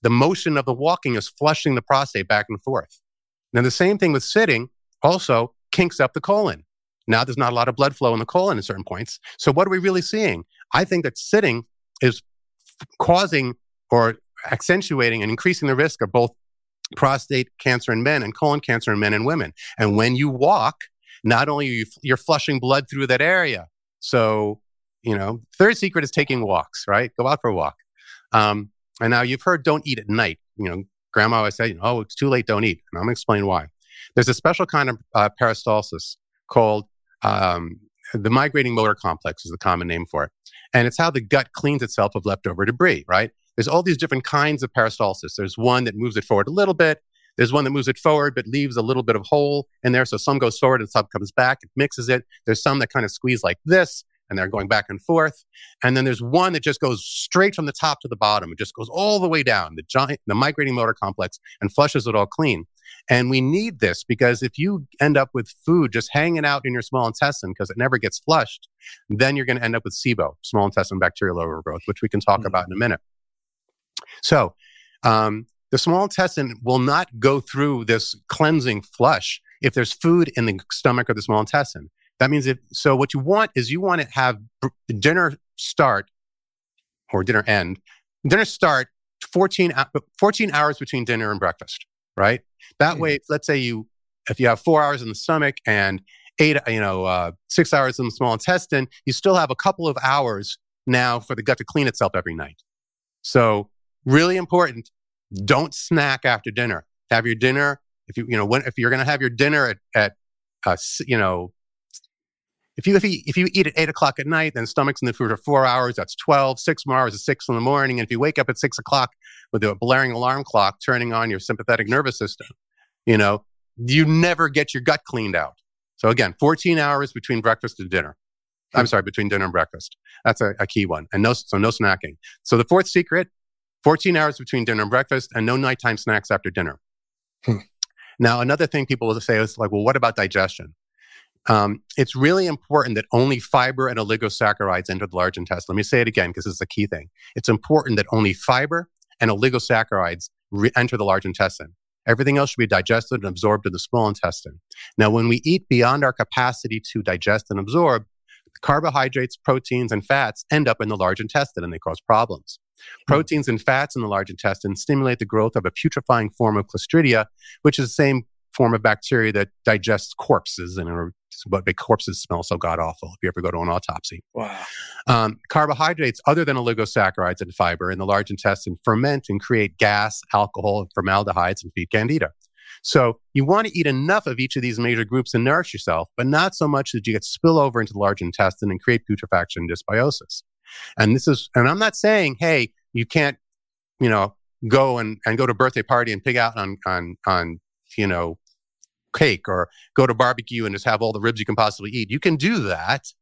the motion of the walking is flushing the prostate back and forth. Now, the same thing with sitting also kinks up the colon. Now, there's not a lot of blood flow in the colon at certain points. So, what are we really seeing? I think that sitting is causing or accentuating and increasing the risk of both prostate cancer in men and colon cancer in men and women. And when you walk, not only are you you're flushing blood through that area. So, you know, third secret is taking walks, right? Go out for a walk. Um, and now you've heard don't eat at night. You know, grandma always said, oh, it's too late, don't eat. And I'm going to explain why. There's a special kind of uh, peristalsis called um, the migrating motor complex is the common name for it. And it's how the gut cleans itself of leftover debris, right? there's all these different kinds of peristalsis. There's one that moves it forward a little bit. There's one that moves it forward but leaves a little bit of hole in there. So some goes forward and some comes back. It mixes it. There's some that kind of squeeze like this and they're going back and forth. And then there's one that just goes straight from the top to the bottom. It just goes all the way down the giant, the migrating motor complex and flushes it all clean. And we need this because if you end up with food just hanging out in your small intestine because it never gets flushed, then you're going to end up with SIBO, small intestine bacterial overgrowth, which we can talk mm-hmm. about in a minute. So, um, the small intestine will not go through this cleansing flush if there's food in the stomach or the small intestine. That means if so, what you want is you want to have dinner start or dinner end, dinner start 14, 14 hours between dinner and breakfast, right? That mm-hmm. way, let's say you, if you have four hours in the stomach and eight, you know, uh, six hours in the small intestine, you still have a couple of hours now for the gut to clean itself every night. So, really important. Don't snack after dinner. Have your dinner. If you, you know, when, if you're going to have your dinner at, at uh, you know, if you, if you, if you eat at eight o'clock at night, then stomach's in the food for four hours, that's 12. Six more hours is six in the morning. And if you wake up at six o'clock with a blaring alarm clock turning on your sympathetic nervous system, you know, you never get your gut cleaned out. So again, 14 hours between breakfast and dinner. I'm hmm. sorry, between dinner and breakfast. That's a, a, key one. And no, so no snacking. So the fourth secret, 14 hours between dinner and breakfast and no nighttime snacks after dinner. Hmm. Now, another thing people will say is like, well, what about digestion? Um, it's really important that only fiber and oligosaccharides enter the large intestine. Let me say it again because this is a key thing. It's important that only fiber and oligosaccharides re- enter the large intestine. Everything else should be digested and absorbed in the small intestine. Now, when we eat beyond our capacity to digest and absorb, carbohydrates, proteins, and fats end up in the large intestine and they cause problems. Hmm. Proteins and fats in the large intestine stimulate the growth of a putrefying form of Clostridia, which is the same form of bacteria that digests corpses and what make corpses smell so god awful if you ever go to an autopsy. Wow. Um, carbohydrates, other than oligosaccharides and fiber in the large intestine, ferment and create gas, alcohol, and formaldehydes and feed candida. So you want to eat enough of each of these major groups and nourish yourself, but not so much that you get spill over into the large intestine and create putrefaction and dysbiosis. And this is, and I'm not saying, hey, you can't, you know, go and, and go to a birthday party and pig out on, on, on, you know, cake or go to barbecue and just have all the ribs you can possibly eat. You can do that.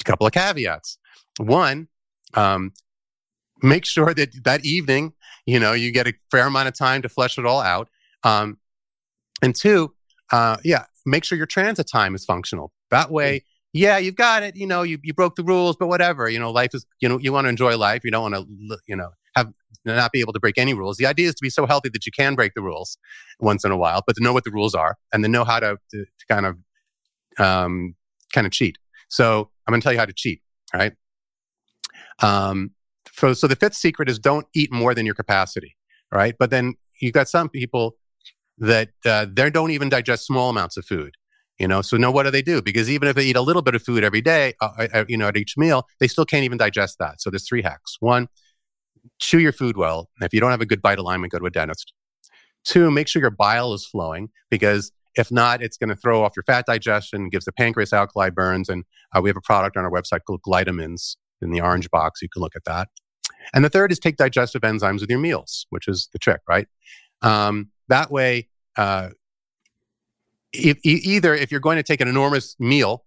A couple of caveats. One, um, make sure that that evening, you know, you get a fair amount of time to flesh it all out. Um, and two, uh, yeah, make sure your transit time is functional. That way, mm. yeah, you've got it. You know, you, you broke the rules, but whatever. You know, life is, you know, you want to enjoy life. You don't want to, you know, have not be able to break any rules. The idea is to be so healthy that you can break the rules once in a while, but to know what the rules are and then know how to, to, to kind of um, kind of cheat. So I'm going to tell you how to cheat. Right. Um, so, so the fifth secret is don't eat more than your capacity. Right. But then you've got some people that uh, they don't even digest small amounts of food. You know, so now what do they do? Because even if they eat a little bit of food every day, uh, uh, you know, at each meal, they still can't even digest that. So there's three hacks. One, chew your food well. If you don't have a good bite alignment, go to a dentist. Two, make sure your bile is flowing because if not, it's going to throw off your fat digestion, gives the pancreas alkali burns. And uh, we have a product on our website called Glytamins in the orange box. You can look at that. And the third is take digestive enzymes with your meals, which is the trick, right? Um, that way, uh, if, either if you're going to take an enormous meal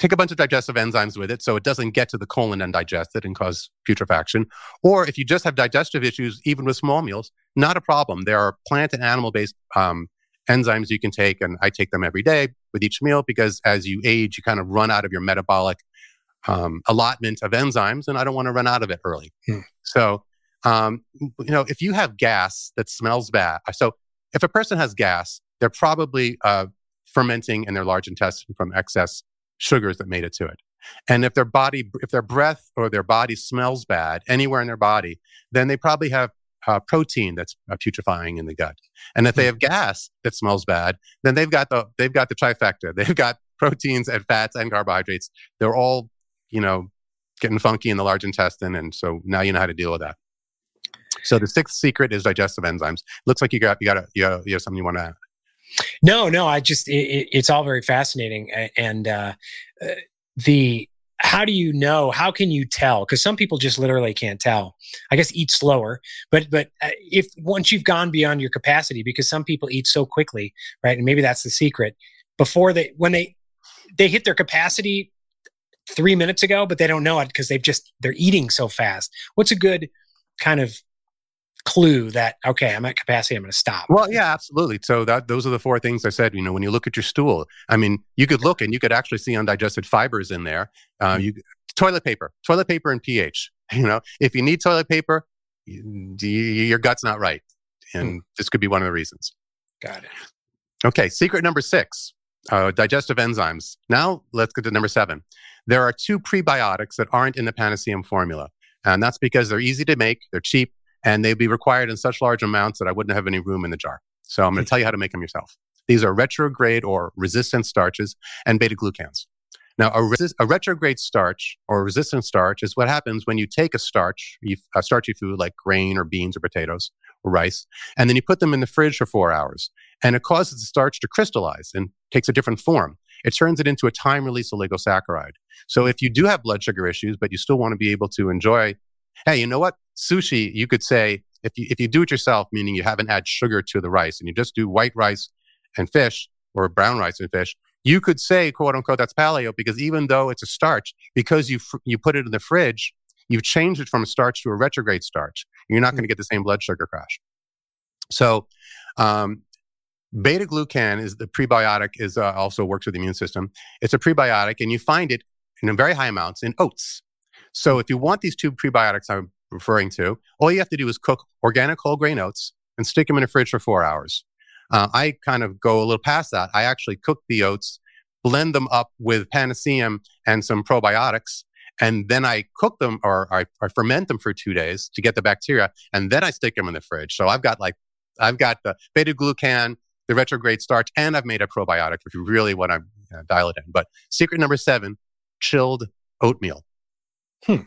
take a bunch of digestive enzymes with it so it doesn't get to the colon and digest it and cause putrefaction. Or if you just have digestive issues, even with small meals, not a problem. There are plant and animal based um, enzymes you can take, and I take them every day with each meal because as you age, you kind of run out of your metabolic um, allotment of enzymes, and I don't want to run out of it early. Hmm. So, um, you know, if you have gas that smells bad, so if a person has gas, they're probably uh, fermenting in their large intestine from excess sugars that made it to it. And if their body, if their breath or their body smells bad anywhere in their body, then they probably have uh, protein that's uh, putrefying in the gut. And if they have gas that smells bad, then they've got the they've got the trifecta. <laughs> They've got proteins and fats and carbohydrates. They're all, you know, getting funky in the large intestine. And so now you know how to deal with that. So the sixth secret is digestive enzymes. Looks like you got you got a, you, have, you have something you want to add. No, no, I just it, it's all very fascinating, and uh, uh, the how do you know? How can you tell? Because some people just literally can't tell. I guess eat slower, but but uh, if once you've gone beyond your capacity, because some people eat so quickly, right? And maybe that's the secret. Before they when they they hit their capacity three minutes ago, but they don't know it because they've just they're eating so fast. What's a good kind of clue that okay i'm at capacity i'm going to stop. Well yeah absolutely. So that those are the four things i said you know when you look at your stool i mean you could look and you could actually see undigested fibers in there. Uh, mm-hmm. you toilet paper toilet paper and ph <laughs> you know? If you need toilet paper you, your gut's not right and mm. this could be one of the reasons. Got it. Okay secret number six uh, digestive enzymes. Now let's get to number seven. There are two prebiotics that aren't in the panaceum formula and that's because they're easy to make they're cheap and they'd be required in such large amounts that I wouldn't have any room in the jar. So I'm going to hmm. tell you how to make them yourself. These are retrograde or resistant starches and beta glucans. Now, a, a, retrograde starch or resistant starch is what happens when you take a starch, a starchy food like grain or beans or potatoes or rice, and then you put them in the fridge for four hours. And it causes the starch to crystallize and takes a different form. It turns it into a time release oligosaccharide. So if you do have blood sugar issues, but you still want to be able to enjoy hey, you know what? Sushi, you could say, if you, if you do it yourself, meaning you haven't add sugar to the rice and you just do white rice and fish or brown rice and fish, you could say, quote unquote, that's paleo because even though it's a starch, because you, fr- you put it in the fridge, you've changed it from a starch to a retrograde starch. You're not going to get the same blood sugar crash. So, um, beta glucan is the prebiotic is uh, also works with the immune system. It's a prebiotic and you find it in very high amounts in oats. So if you want these two prebiotics I'm referring to, all you have to do is cook organic whole grain oats and stick them in the fridge for four hours. Uh, I kind of go a little past that. I actually cook the oats, blend them up with panaceum and some probiotics, and then I cook them or I, I ferment them for two days to get the bacteria, and then I stick them in the fridge. So I've got like I've got the beta glucan, the retrograde starch, and I've made a probiotic if you really want to uh, dial it in. But secret number seven: chilled oatmeal. Hmm.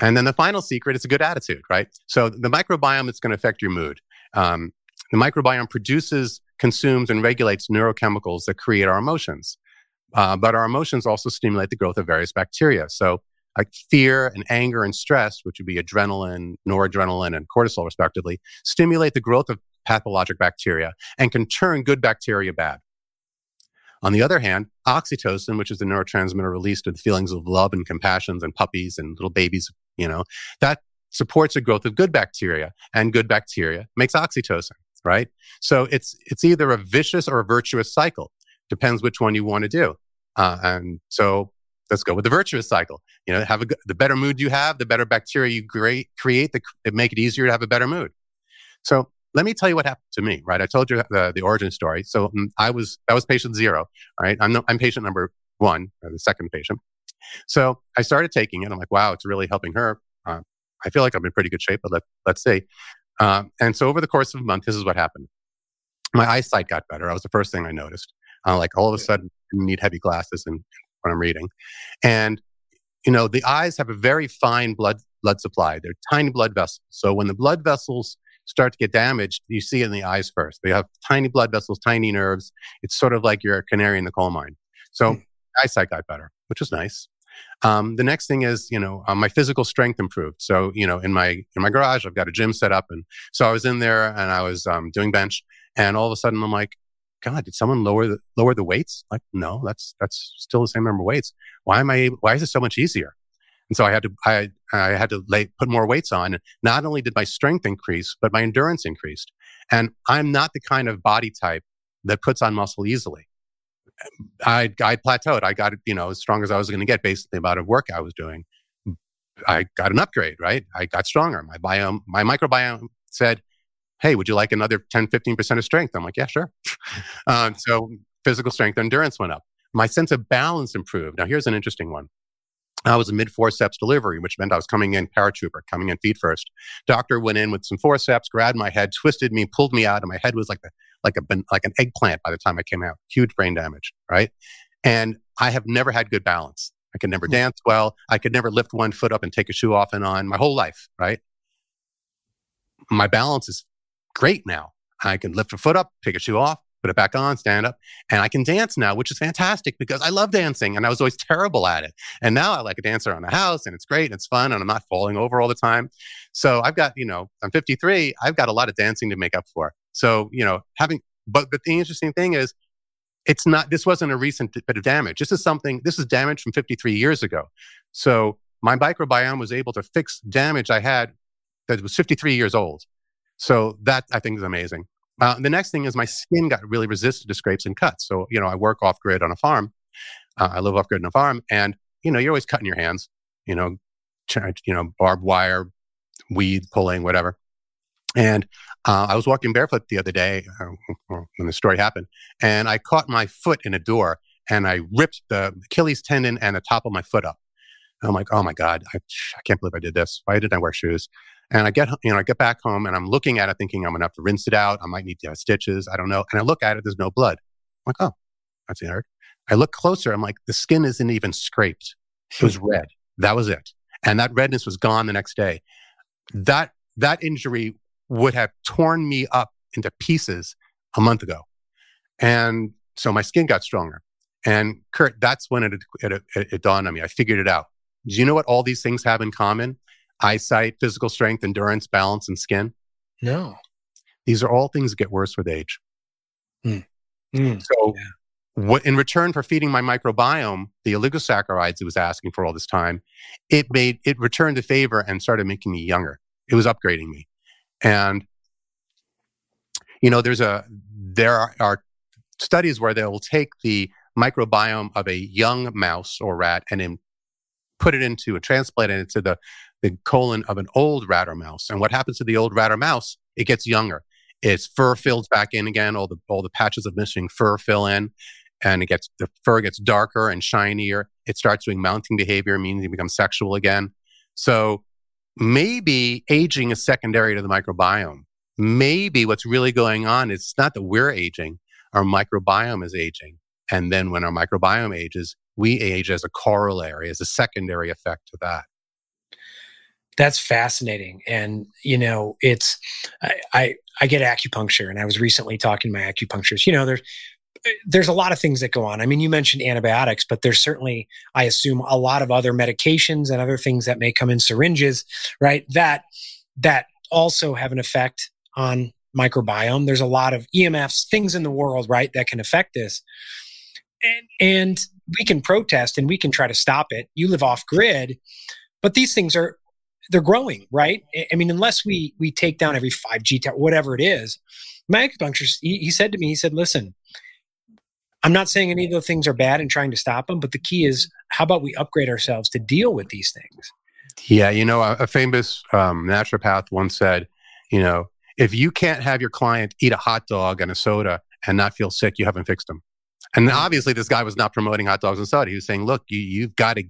And then the final secret is a good attitude, right? So the microbiome is going to affect your mood. Um, the microbiome produces, consumes, and regulates neurochemicals that create our emotions. Uh, but our emotions also stimulate the growth of various bacteria. So, like fear and anger and stress, which would be adrenaline, noradrenaline, and cortisol, respectively, stimulate the growth of pathologic bacteria and can turn good bacteria bad. On the other hand, oxytocin, which is the neurotransmitter released with feelings of love and compassion and puppies and little babies, you know, that supports the growth of good bacteria and good bacteria makes oxytocin, right? So it's, it's either a vicious or a virtuous cycle. Depends which one you want to do. Uh, and so let's go with the virtuous cycle. You know, have a, the better mood you have, the better bacteria you create, create the, make it easier to have a better mood. So let me tell you what happened to me, right? I told you the, the origin story. So mm, I was, that was patient zero, right? I'm, no, I'm patient number one, the second patient. So I started taking it. I'm like, wow, it's really helping her. Uh, I feel like I'm in pretty good shape, but let, let's see. Uh, and so over the course of a month, this is what happened. My eyesight got better. That was the first thing I noticed. Uh, like all of a sudden, you need heavy glasses and when I'm reading. And, you know, the eyes have a very fine blood, blood supply. They're tiny blood vessels. So when the blood vessels start to get damaged, you see it in the eyes first. They have tiny blood vessels, tiny nerves. It's sort of like you're a canary in the coal mine. So mm. eyesight got better, which was nice. Um, the next thing is, you know, uh, my physical strength improved. So, you know, in my in my garage, I've got a gym set up, and so I was in there and I was um, doing bench, and all of a sudden I'm like, God, did someone lower the lower the weights? Like, no, that's that's still the same number of weights. Why am I? Why is it so much easier? And so I had to, I, I had to lay, put more weights on. Not only did my strength increase, but my endurance increased. And I'm not the kind of body type that puts on muscle easily. I, I plateaued. I got, you know, as strong as I was going to get based on the amount of work I was doing. I got an upgrade, right? I got stronger. My biome, my microbiome said, Hey, would you like another 10, 15% of strength? I'm like, yeah, sure. <laughs> um, so physical strength endurance went up. My sense of balance improved. Now, here's an interesting one. I was a mid forceps delivery, which meant I was coming in paratrooper, coming in feet first. Doctor went in with some forceps, grabbed my head, twisted me, pulled me out, and my head was like a, like a like an eggplant by the time I came out. Huge brain damage, right? And I have never had good balance. I could never hmm. dance well. I could never lift one foot up and take a shoe off and on my whole life, right? My balance is great now. I can lift a foot up, take a shoe off, put it back on, stand up, and I can dance now, which is fantastic because I love dancing and I was always terrible at it. And now I like a dance around the house and it's great and it's fun and I'm not falling over all the time. So I've got, you know, I'm 53, I've got a lot of dancing to make up for. So, you know, having, but the interesting thing is, it's not, this wasn't a recent bit of damage. This is something, this is damage from 53 years ago. So my microbiome was able to fix damage I had that was 53 years old. So that I think is amazing. Uh, the next thing is my skin got really resistant to scrapes and cuts. So, you know, I work off grid on a farm. Uh, I live off grid on a farm and, you know, you're always cutting your hands, you know, you know, barbed wire, weed pulling, whatever. And uh, I was walking barefoot the other day uh, when the story happened, and I caught my foot in a door and I ripped the Achilles tendon and the top of my foot up. I'm like, oh my God, I, I can't believe I did this. Why didn't I wear shoes? And I get, you know, I get back home and I'm looking at it thinking I'm going to have to rinse it out. I might need to have stitches. I don't know. And I look at it, there's no blood. I'm like, oh, that's weird. I look closer. I'm like, the skin isn't even scraped. It was <laughs> red. That was it. And that redness was gone the next day. That, that injury would have torn me up into pieces a month ago. And so my skin got stronger. And Kurt, that's when it, it, it, it dawned on me. I figured it out. Do you know what all these things have in common? Eyesight, physical strength, endurance, balance, and skin? No. These are all things that get worse with age. Mm. Mm. So, yeah. what, in return for feeding my microbiome the oligosaccharides it was asking for all this time, it made it returned the favor and started making me younger. It was upgrading me. And, you know, there's a, there are, are studies where they will take the microbiome of a young mouse or rat and then put it into a transplant into the, the colon of an old rat or mouse. And what happens to the old rat or mouse? It gets younger. Its fur fills back in again. All the all the patches of missing fur fill in, and it gets the fur gets darker and shinier. It starts doing mounting behavior, meaning it becomes sexual again. So maybe aging is secondary to the microbiome. Maybe what's really going on is it's not that we're aging, our microbiome is aging. And then when our microbiome ages, we age as a corollary, as a secondary effect to that. That's fascinating. And, you know, it's, I, I, I get acupuncture and I was recently talking to my acupuncturist. You know, there's, there's a lot of things that go on. I mean, you mentioned antibiotics, but there's certainly, I assume, a lot of other medications and other things that may come in syringes, right? That that also have an effect on microbiome. There's a lot of EMFs, things in the world, right, that can affect this. And, and we can protest and we can try to stop it. You live off grid, but these things are they're growing, right? I mean, unless we we take down every 5G, tower, whatever it is. My acupuncturist, he, he said to me, he said, listen, I'm not saying any of those things are bad and trying to stop them, but the key is how about we upgrade ourselves to deal with these things? Yeah, you know, a, a famous um, naturopath once said, you know, if you can't have your client eat a hot dog and a soda and not feel sick, you haven't fixed them. And mm-hmm. obviously, this guy was not promoting hot dogs and soda. He was saying, look, you, you've got to,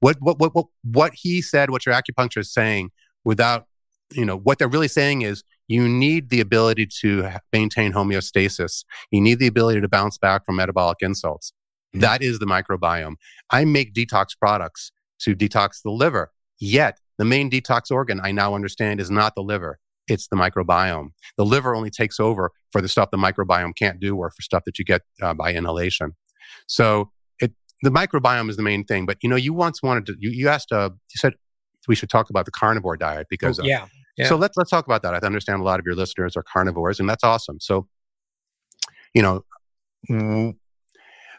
what, what, what, what, what he said, what your acupuncturist is saying without, you know, what they're really saying is you need the ability to maintain homeostasis. You need the ability to bounce back from metabolic insults. Mm-hmm. That is the microbiome. I make detox products to detox the liver. Yet, the main detox organ I now understand is not the liver, it's the microbiome. The liver only takes over for the stuff the microbiome can't do or for stuff that you get uh, by inhalation. So, the microbiome is the main thing. But you know, you once wanted to, you, you asked, uh, you said we should talk about the carnivore diet because, oh, yeah. Yeah. So let's let's talk about that. I understand a lot of your listeners are carnivores, and that's awesome. So, you know,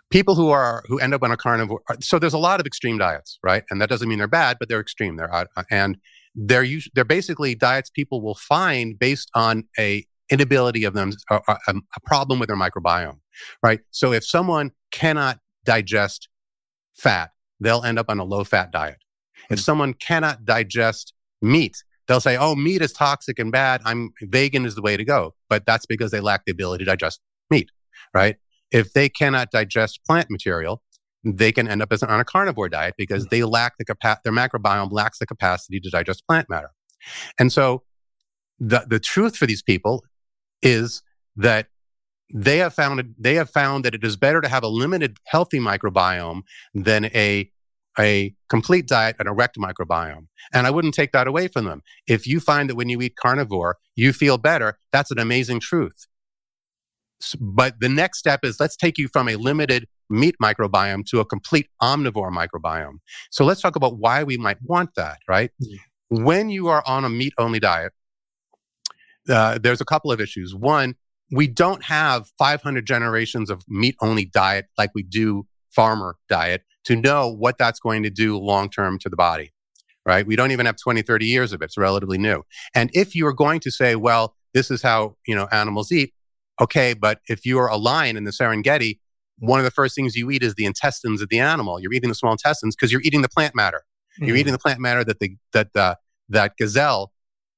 people who are who end up on a carnivore. Uh, so there's a lot of extreme diets, right? And that doesn't mean they're bad, but they're extreme. They're uh, and they're usually, they're basically diets people will find based on a inability of them a, a, a problem with their microbiome, right? So if someone cannot digest fat, they'll end up on a low fat diet. If hmm. someone cannot digest meat, they'll say, oh, meat is toxic and bad. I'm vegan is the way to go. But that's because they lack the ability to digest meat, right? If they cannot digest plant material, they can end up as on a carnivore diet because they lack the capacity, their microbiome lacks the capacity to digest plant matter. And so the, the truth for these people is that they have found they have found that it is better to have a limited healthy microbiome than a a complete diet and a wrecked microbiome. And I wouldn't take that away from them. If you find that when you eat carnivore, you feel better, that's an amazing truth. But the next step is let's take you from a limited meat microbiome to a complete omnivore microbiome. So let's talk about why we might want that, right? Mm-hmm. When you are on a meat only diet, uh, there's a couple of issues. One, we don't have 500 generations of meat only diet like we do farmer diet to know what that's going to do long term to the body, right? We don't even have 20, 30 years of it. It's relatively new. And if you are going to say, well, this is how, you know, animals eat, okay, but if you are a lion in the Serengeti, one of the first things you eat is the intestines of the animal. You're eating the small intestines because you're eating the plant matter. Mm-hmm. You're eating the plant matter that the that the that gazelle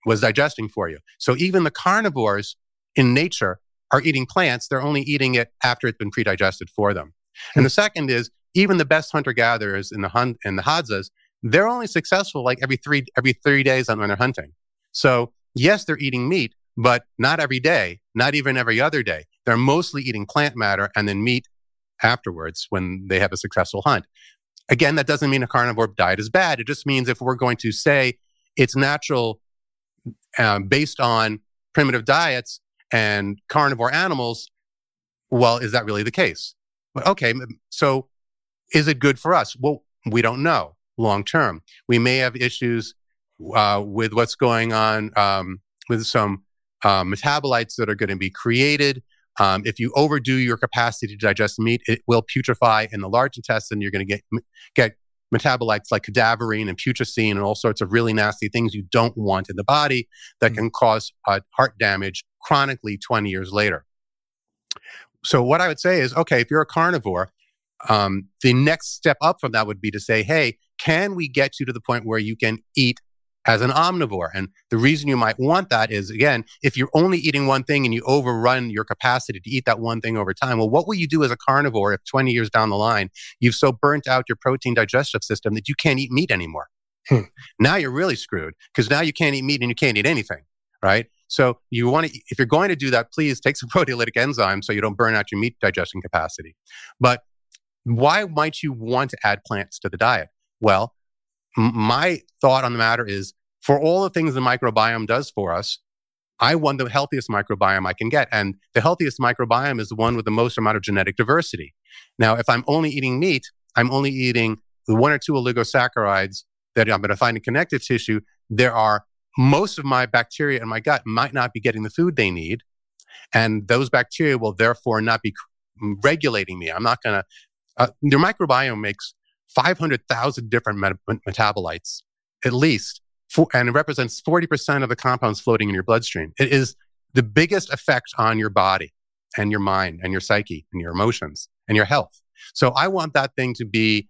was digesting for you. So even the carnivores in nature are eating plants. They're only eating it after it's been pre-digested for them. And the second is even the best hunter gatherers in the hunt in the Hadzas, they're only successful like every three every three days on when they're hunting. So yes, they're eating meat, but not every day, not even every other day. They're mostly eating plant matter and then meat afterwards when they have a successful hunt. Again, that doesn't mean a carnivore diet is bad. It just means if we're going to say it's natural um, based on primitive diets and carnivore animals, well, is that really the case? But okay, so is it good for us? Well, we don't know long term. We may have issues uh, with what's going on um, with some uh, metabolites that are going to be created um, if you overdo your capacity to digest meat, it will putrefy in the large intestine. You're going to get get metabolites like cadaverine and putrescine and all sorts of really nasty things you don't want in the body that mm-hmm. can cause uh, heart damage chronically 20 years later. So what I would say is, okay, if you're a carnivore, um, the next step up from that would be to say, hey, can we get you to the point where you can eat as an omnivore. And the reason you might want that is, again, if you're only eating one thing and you overrun your capacity to eat that one thing over time, well, what will you do as a carnivore if 20 years down the line, you've so burnt out your protein digestive system that you can't eat meat anymore? Hmm. Now you're really screwed because now you can't eat meat and you can't eat anything, right? So you want to, if you're going to do that, please take some <laughs> proteolytic enzymes so you don't burn out your meat digestion capacity. But why might you want to add plants to the diet? Well, my thought on the matter is for all the things the microbiome does for us, I want the healthiest microbiome I can get. And the healthiest microbiome is the one with the most amount of genetic diversity. Now, if I'm only eating meat, I'm only eating the one or two oligosaccharides that I'm going to find in connective tissue. There are most of my bacteria in my gut might not be getting the food they need. And those bacteria will therefore not be regulating me. I'm not going to, uh, your microbiome makes 500,000 different met- metabolites, at least, for, and it represents 40% of the compounds floating in your bloodstream. It is the biggest effect on your body and your mind and your psyche and your emotions and your health. So I want that thing to be,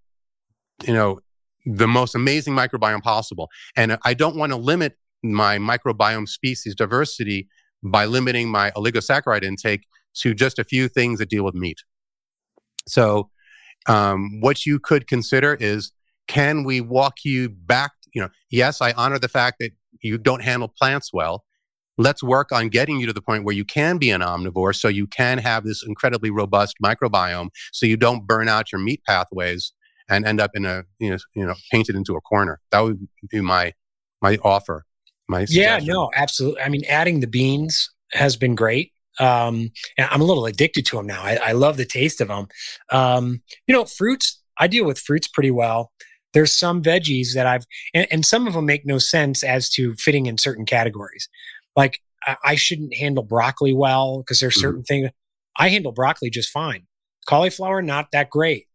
you know, the most amazing microbiome possible. And I don't want to limit my microbiome species diversity by limiting my oligosaccharide intake to just a few things that deal with meat. So um, what you could consider is can we walk you back? You know, yes, I honor the fact that you don't handle plants well. Let's work on getting you to the point where you can be an omnivore so you can have this incredibly robust microbiome so you don't burn out your meat pathways and end up in a you know, you know painted into a corner. That would be my my offer. My yeah, no, absolutely. I mean, adding the beans has been great. Um, and I'm a little addicted to them now. I, I love the taste of them. Um, you know, fruits, I deal with fruits pretty well. There's some veggies that I've, and, and some of them make no sense as to fitting in certain categories. Like I, I shouldn't handle broccoli well because there's mm-hmm. certain mm-hmm. things I handle broccoli just fine. Cauliflower, not that great.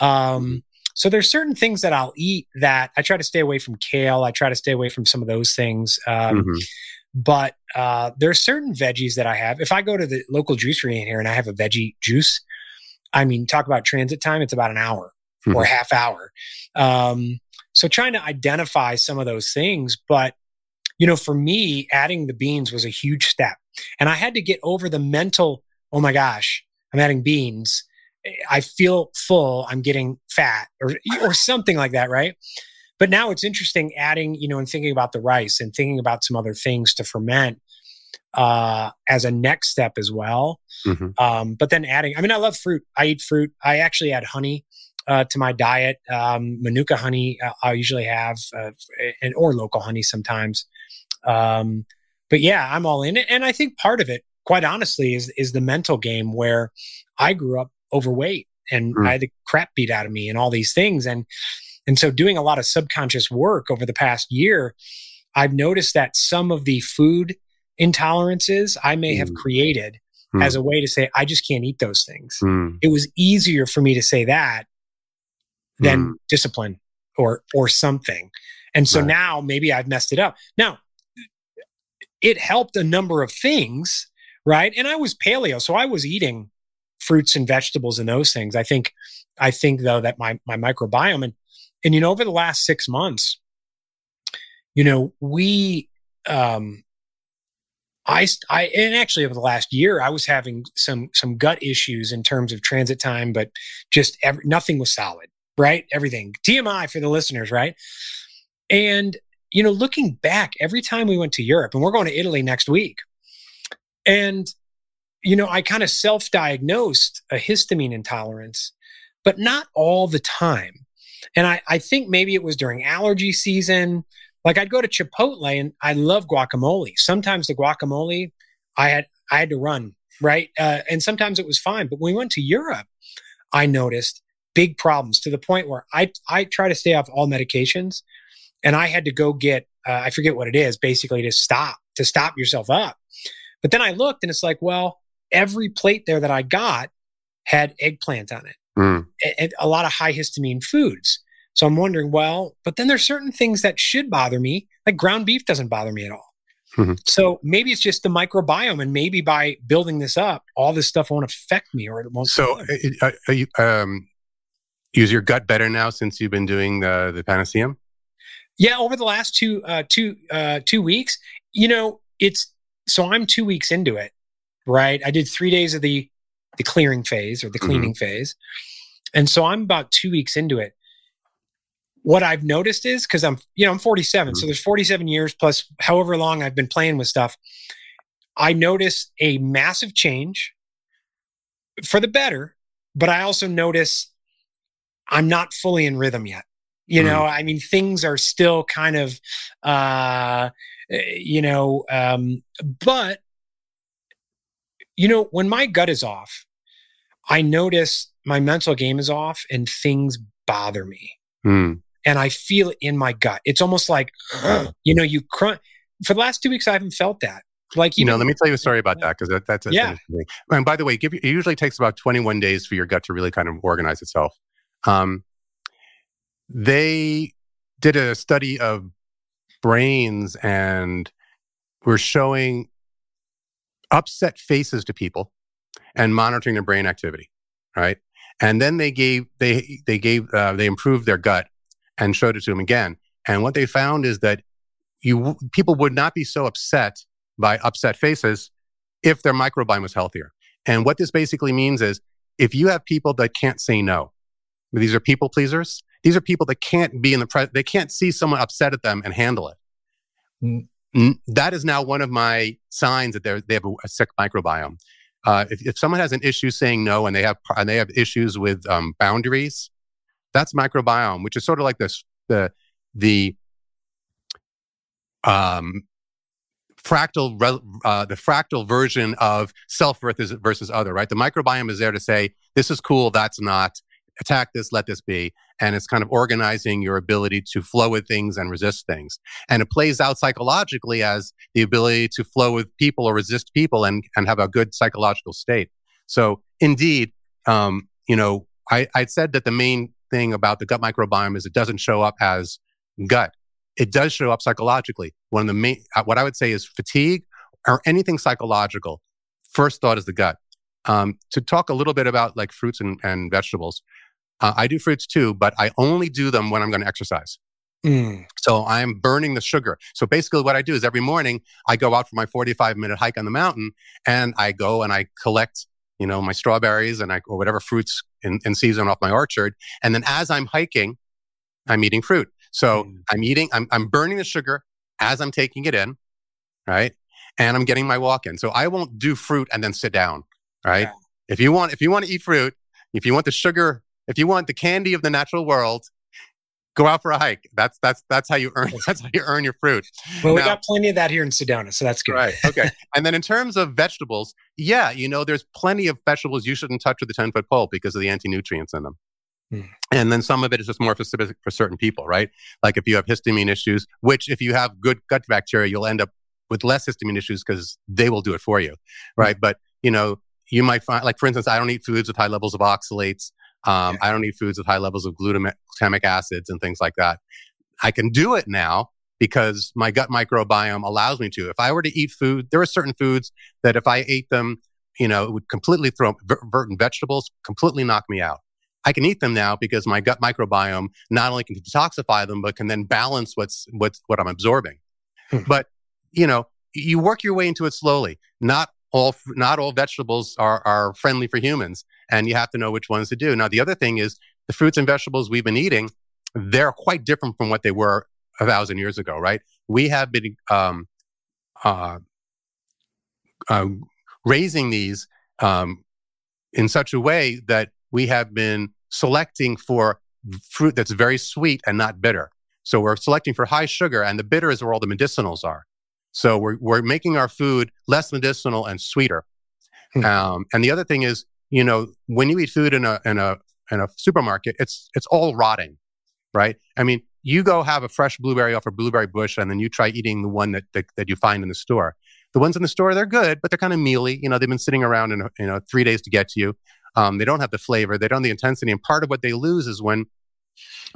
Um, mm-hmm. So there's certain things that I'll eat that I try to stay away from kale. I try to stay away from some of those things. Um, mm-hmm. But uh, there are certain veggies that I have. If I go to the local juicery in here and I have a veggie juice, I mean, talk about transit time, it's about an hour mm-hmm. or a half hour. Um, so trying to identify some of those things. But, you know, for me, adding the beans was a huge step. And I had to get over the mental, oh my gosh, I'm adding beans. I feel full, I'm getting fat or, or something like that, right? But now it's interesting adding, you know, and thinking about the rice and thinking about some other things to ferment uh, as a next step as well. Mm-hmm. Um, but then adding, I mean, I love fruit. I eat fruit. I actually add honey uh, to my diet. Um, Manuka honey, uh, I usually have, uh, and or local honey sometimes. Um, but yeah, I'm all in it. And I think part of it, quite honestly is is the mental game where I grew up overweight and mm. I had the crap beat out of me and all these things. And and so doing a lot of subconscious work over the past year, I've noticed that some of the food intolerances I may mm. have created mm. as a way to say, I just can't eat those things. Mm. It was easier for me to say that than mm. discipline or or something. And so right. now maybe I've messed it up. Now, it helped a number of things, right? And I was paleo, so I was eating fruits and vegetables and those things. I think I think though that my my microbiome and and you know over the last 6 months you know we um I, I and actually over the last year I was having some some gut issues in terms of transit time but just every, nothing was solid right everything TMI for the listeners right and you know looking back every time we went to Europe and we're going to Italy next week and you know, I kind of self diagnosed a histamine intolerance, but not all the time. And I, I think maybe it was during allergy season. Like I'd go to Chipotle and I love guacamole. Sometimes the guacamole, I had I had to run right, uh, and sometimes it was fine. But when we went to Europe, I noticed big problems to the point where I I try to stay off all medications, and I had to go get uh, I forget what it is basically to stop to stop yourself up. But then I looked and it's like, well, every plate there that I got had eggplant on it mm. and a lot of high histamine foods. So I'm wondering, well, but then there's certain things that should bother me, like ground beef doesn't bother me at all. Mm-hmm. So maybe it's just the microbiome, and maybe by building this up, all this stuff won't affect me, or it won't. So, uh, uh, you, um, is your gut better now since you've been doing the the Panaceum? Yeah, over the last two uh, two uh, two weeks, you know, it's so I'm two weeks into it, right? I did three days of the the clearing phase or the mm-hmm. cleaning mm-hmm. phase, and so I'm about two weeks into it. What I've noticed is because I'm you know I'm 47, mm-hmm. so there's 47 years plus however long I've been playing with stuff. I notice a massive change for the better, but I also notice I'm not fully in rhythm yet. You know, mm. I mean, things are still kind of, uh, eh, you know, um, but you know, when my gut is off, I notice my mental game is off and things bother me. Mm. And I feel it in my gut. It's almost like, <gasps> you know, you crunch. For the last two weeks, I haven't felt that. Like, you know, let me tell you a story about that because that, that's, that's yeah. And by the way, give, it usually takes about 21 days for your gut to really kind of organize itself. Um, they did a study of brains and were showing upset faces to people and monitoring their brain activity, right? And then they gave they they gave uh, they improved their gut and showed it to them again. And what they found is that you people would not be so upset by upset faces if their microbiome was healthier. And what this basically means is if you have people that can't say no, these are people pleasers. These are people that can't be in the pre- they can't see someone upset at them and handle it that is now one of my signs that they have a, a sick microbiome. Uh, if, if someone has an issue saying no and they have and they have issues with um, boundaries, that's microbiome, which is sort of like this the the um, fractal uh, the fractal version of self versus versus other. Right, the microbiome is there to say this is cool, that's not attack this, let this be. And it's kind of organizing your ability to flow with things and resist things. And it plays out psychologically as the ability to flow with people or resist people and, and have a good psychological state. So indeed, um, you know, I, I said that the main thing about the gut microbiome is it doesn't show up as gut. It does show up psychologically. One of the main, uh, what I would say is fatigue or anything psychological. First thought is the gut. Um, to talk a little bit about like fruits and, and vegetables, uh, I do fruits too, but I only do them when I'm going to exercise. Mm. So I'm burning the sugar. So basically, what I do is every morning I go out for my 45 minute hike on the mountain, and I go and I collect, you know, my strawberries and I or whatever fruits in, in season off my orchard. And then as I'm hiking, I'm eating fruit. So mm. I'm eating, I'm, I'm burning the sugar as I'm taking it in, right? And I'm getting my walk in. So I won't do fruit and then sit down, right? Yeah. If you want, if you want to eat fruit, if you want the sugar if you want the candy of the natural world, go out for a hike. That's that's that's how you earn <laughs> that's how you earn your fruit. Well, now, we got plenty of that here in Sedona, so that's good. Right. Okay. and then in terms of vegetables, yeah, you know, there's plenty of vegetables you shouldn't touch with a 10 foot pole because of the anti nutrients in them. Hmm. And then some of it is just more specific for certain people, right? Like if you have histamine issues, which if you have good gut bacteria, you'll end up with less histamine issues because they will do it for you, hmm. right? But you know, you might find, like for instance, I don't eat foods with high levels of oxalates. Um. I don't eat foods with high levels of glutamic acids and things like that. I can do it now because my gut microbiome allows me to. If I were to eat food, there are certain foods that if I ate them, you know, it would completely throw certain vegetables, completely knock me out. I can eat them now because my gut microbiome not only can detoxify them, but can then balance what's what's what I'm absorbing. Hmm. But you know, you work your way into it slowly. Not all not all vegetables are are friendly for humans, and you have to know which ones to do. Now, the other thing is the fruits and vegetables we've been eating, they're quite different from what they were a thousand years ago, right? We have been um, uh, uh, raising these um, in such a way that we have been selecting for fruit that's very sweet and not bitter. So we're selecting for high sugar, and the bitter is where all the medicinals are. So we're, we're making our food less medicinal and sweeter. Hmm. Um, and the other thing is, you know, when you eat food in a, in a, in a supermarket, it's, it's all rotting, right? I mean, you go have a fresh blueberry off a blueberry bush and then you try eating the one that, that, that you find in the store. The ones in the store, they're good, but they're kind of mealy. You know, they've been sitting around in, you know, three days to get to you. Um, they don't have the flavor. They don't have the intensity. And part of what they lose is when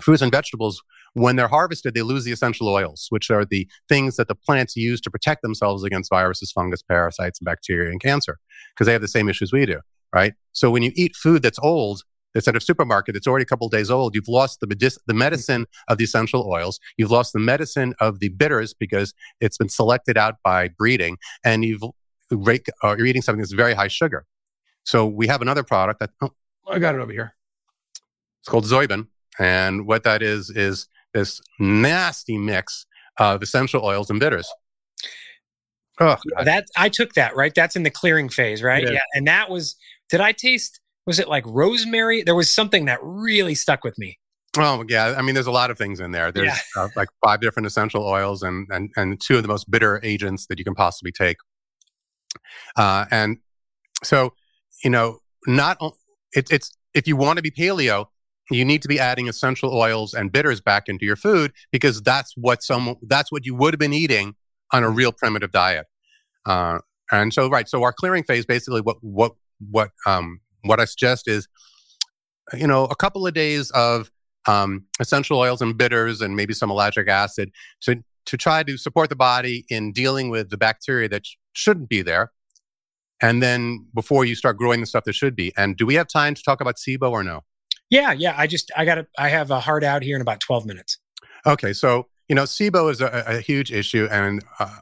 fruits and vegetables, when they're harvested, they lose the essential oils, which are the things that the plants use to protect themselves against viruses, fungus, parasites, and bacteria and cancer, because they have the same issues we do, right? So when you eat food that's old, that's at a supermarket that's already a couple days old, you've lost the, the medicine of the essential oils. You've lost the medicine of the bitters because it's been selected out by breeding, and you've uh, you're eating something that's very high sugar. So we have another product that oh, I got it over here. It's called Zoibin, and what that is is this nasty mix of essential oils and bitters. Oh, that I took that right. That's in the clearing phase, right? Yeah, and that was. Did I taste? Was it like rosemary? There was something that really stuck with me. Oh yeah, I mean, there's a lot of things in there. There's yeah. uh, like five different essential oils and and and two of the most bitter agents that you can possibly take. Uh, and so, you know, not it, it's if you want to be paleo, you need to be adding essential oils and bitters back into your food because that's what some that's what you would have been eating on a real primitive diet. Uh, and so, right, so our clearing phase basically what what what um, what I suggest is, you know, a couple of days of um, essential oils and bitters and maybe some ellagic acid to to try to support the body in dealing with the bacteria that sh- shouldn't be there. And then before you start growing the stuff that should be. And do we have time to talk about SIBO or no? Yeah, yeah. I just I got I have a hard out here in about twelve minutes. Okay, so you know SIBO is a, a huge issue, and uh,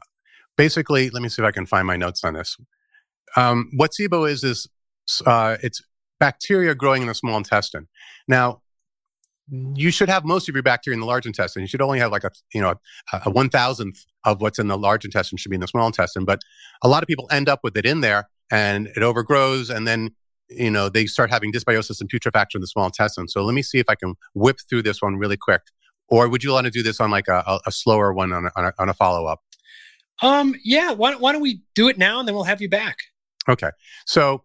basically, let me see if I can find my notes on this. Um, what SIBO is is uh, it's bacteria growing in the small intestine. Now, you should have most of your bacteria in the large intestine. You should only have like a you know a, a one thousandth of what's in the large intestine should be in the small intestine. But a lot of people end up with it in there, and it overgrows, and then you know, they start having dysbiosis and putrefaction in the small intestine. So let me see if I can whip through this one really quick. Or would you want to do this on like a, a slower one on a, on a, on a follow up? Um, yeah. Why, why don't we do it now and then we'll have you back? Okay. So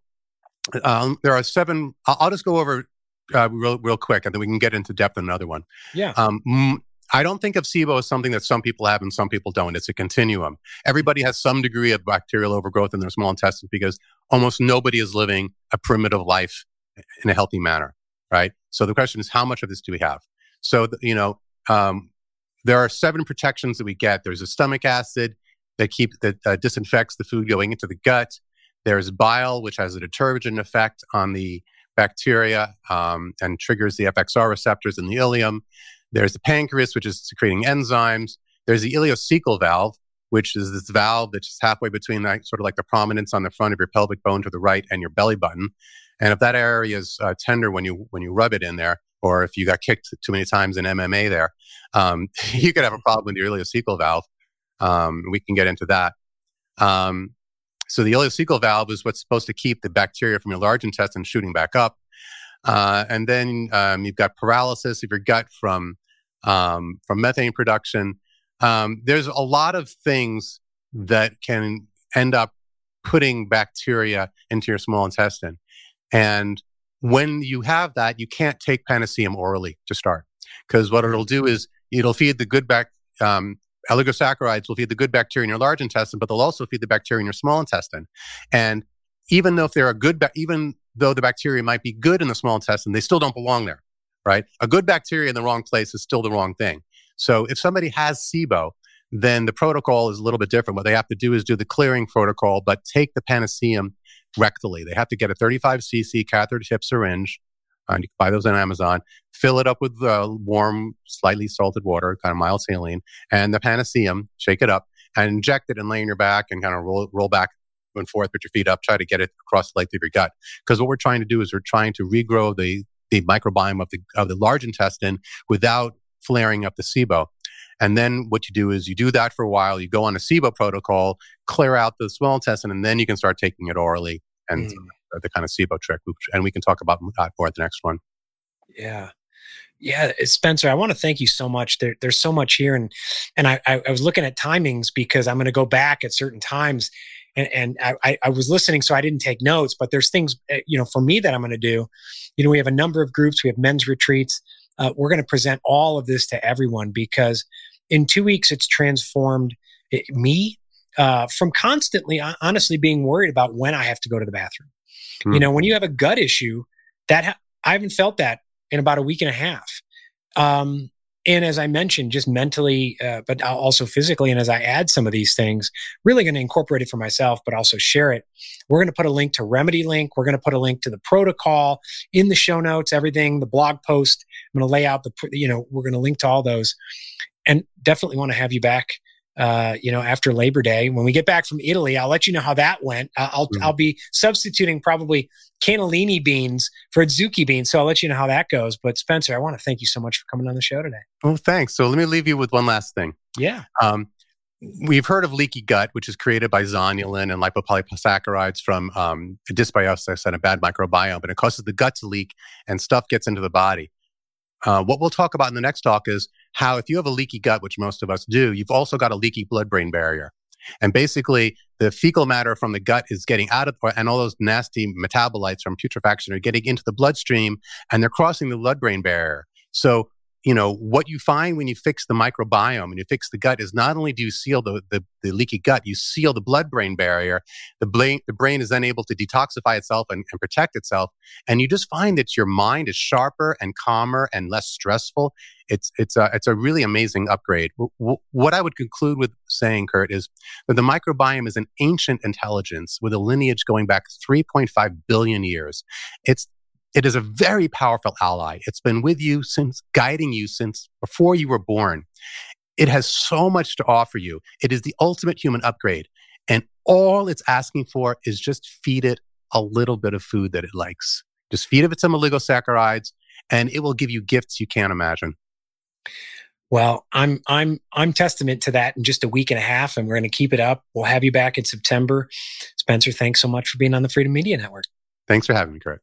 um, there are seven. I'll, I'll just go over uh, real, real quick and then we can get into depth on another one. Yeah. Um, I don't think of SIBO as something that some people have and some people don't. It's a continuum. Everybody has some degree of bacterial overgrowth in their small intestine because almost nobody is living a primitive life in a healthy manner, right? So the question is, how much of this do we have? So, you know, um, there are seven protections that we get. There's a stomach acid that keep that uh, disinfects the food going into the gut. There's bile, which has a detergent effect on the bacteria um, and triggers the FXR receptors in the ileum. There's the pancreas, which is secreting enzymes. There's the ileocecal valve, which is this valve that's just halfway between that, sort of like the prominence on the front of your pelvic bone to the right and your belly button. And if that area is uh, tender when you when you rub it in there, or if you got kicked too many times in MMA there, um, <laughs> you could have a problem with your ileocecal valve. Um, we can get into that. Um, so the ileocecal valve is what's supposed to keep the bacteria from your large intestine shooting back up. Uh, and then um, you've got paralysis of your gut from um, from methane production. Um, there's a lot of things that can end up putting bacteria into your small intestine. And when you have that, you can't take panaceum orally to start because what it'll do is it'll feed the good bac. Um, oligosaccharides will feed the good bacteria in your large intestine, but they'll also feed the bacteria in your small intestine. And even though if they're a good, ba- even though the bacteria might be good in the small intestine, they still don't belong there, right? A good bacteria in the wrong place is still the wrong thing. So if somebody has SIBO, then the protocol is a little bit different. What they have to do is do the clearing protocol, but take the panaceum rectally. They have to get a 35 cc catheter tip syringe. And you can buy those on Amazon. Fill it up with uh, warm, slightly salted water, kind of mild saline, and the panaceum. Shake it up and inject it and lay on your back and kind of roll roll back and forth, put your feet up, try to get it across the length of your gut. Because what we're trying to do is we're trying to regrow the the microbiome of the of the large intestine without flaring up the SIBO. And then what you do is you do that for a while, you go on a SIBO protocol, clear out the small intestine, and then you can start taking it orally and mm. the kind of SIBO trick. And we can talk about that more at the next one. Yeah. Yeah, Spencer, I want to thank you so much. There, there's so much here, and and I, I was looking at timings because I'm going to go back at certain times, and, and I, I was listening, so I didn't take notes. But there's things, eh, you know, for me that I'm going to do. You know, we have a number of groups. We have men's retreats. Uh, we're going to present all of this to everyone because in two weeks, it's transformed it, me uh, from constantly, honestly, being worried about when I have to go to the bathroom. You know, when you have a gut issue, that ha- I haven't felt that in about a week and a half. Um, and as I mentioned, just mentally, uh, but also physically, and as I add some of these things, really going to incorporate it for myself, but also share it. We're going to put a link to Remedy Link. We're going to put a link to the protocol in the show notes, everything, the blog post. I'm going to lay out the, you know, we're going to link to all those and definitely want to have you back. Uh, you know, after Labor Day, when we get back from Italy, I'll let you know how that went. Uh, I'll mm-hmm. I'll be substituting probably cannellini beans for zucchini beans, so I'll let you know how that goes. But Spencer, I want to thank you so much for coming on the show today. Oh, thanks. So let me leave you with one last thing. Yeah. Um, we've heard of leaky gut, which is created by zonulin and lipopolysaccharides from um, dysbiosis and a bad microbiome, and it causes the gut to leak and stuff gets into the body. Uh, what we'll talk about in the next talk is how if you have a leaky gut, which most of us do, you've also got a leaky blood brain barrier. And basically, the fecal matter from the gut is getting out of, and all those nasty metabolites from putrefaction are getting into the bloodstream and they're crossing the blood brain barrier. So you know, what you find when you fix the microbiome and you fix the gut is not only do you seal the, the, the leaky gut, you seal the blood brain barrier. The brain, the brain is then able to detoxify itself and, and protect itself. And you just find that your mind is sharper and calmer and less stressful. It's, it's, a, it's a really amazing upgrade. W- w- what I would conclude with saying, Kurt, is that the microbiome is an ancient intelligence with a lineage going back 3.5 billion years. It's it is a very powerful ally. It's been with you since guiding you since before you were born. It has so much to offer you. It is the ultimate human upgrade. And all it's asking for is just feed it a little bit of food that it likes. Just feed it some oligosaccharides and it will give you gifts you can't imagine. Well, I'm I'm I'm testament to that in just a week and a half, and we're going to keep it up. We'll have you back in September. Spencer, thanks so much for being on the Freedom Media Network. Thanks for having me, Kurt.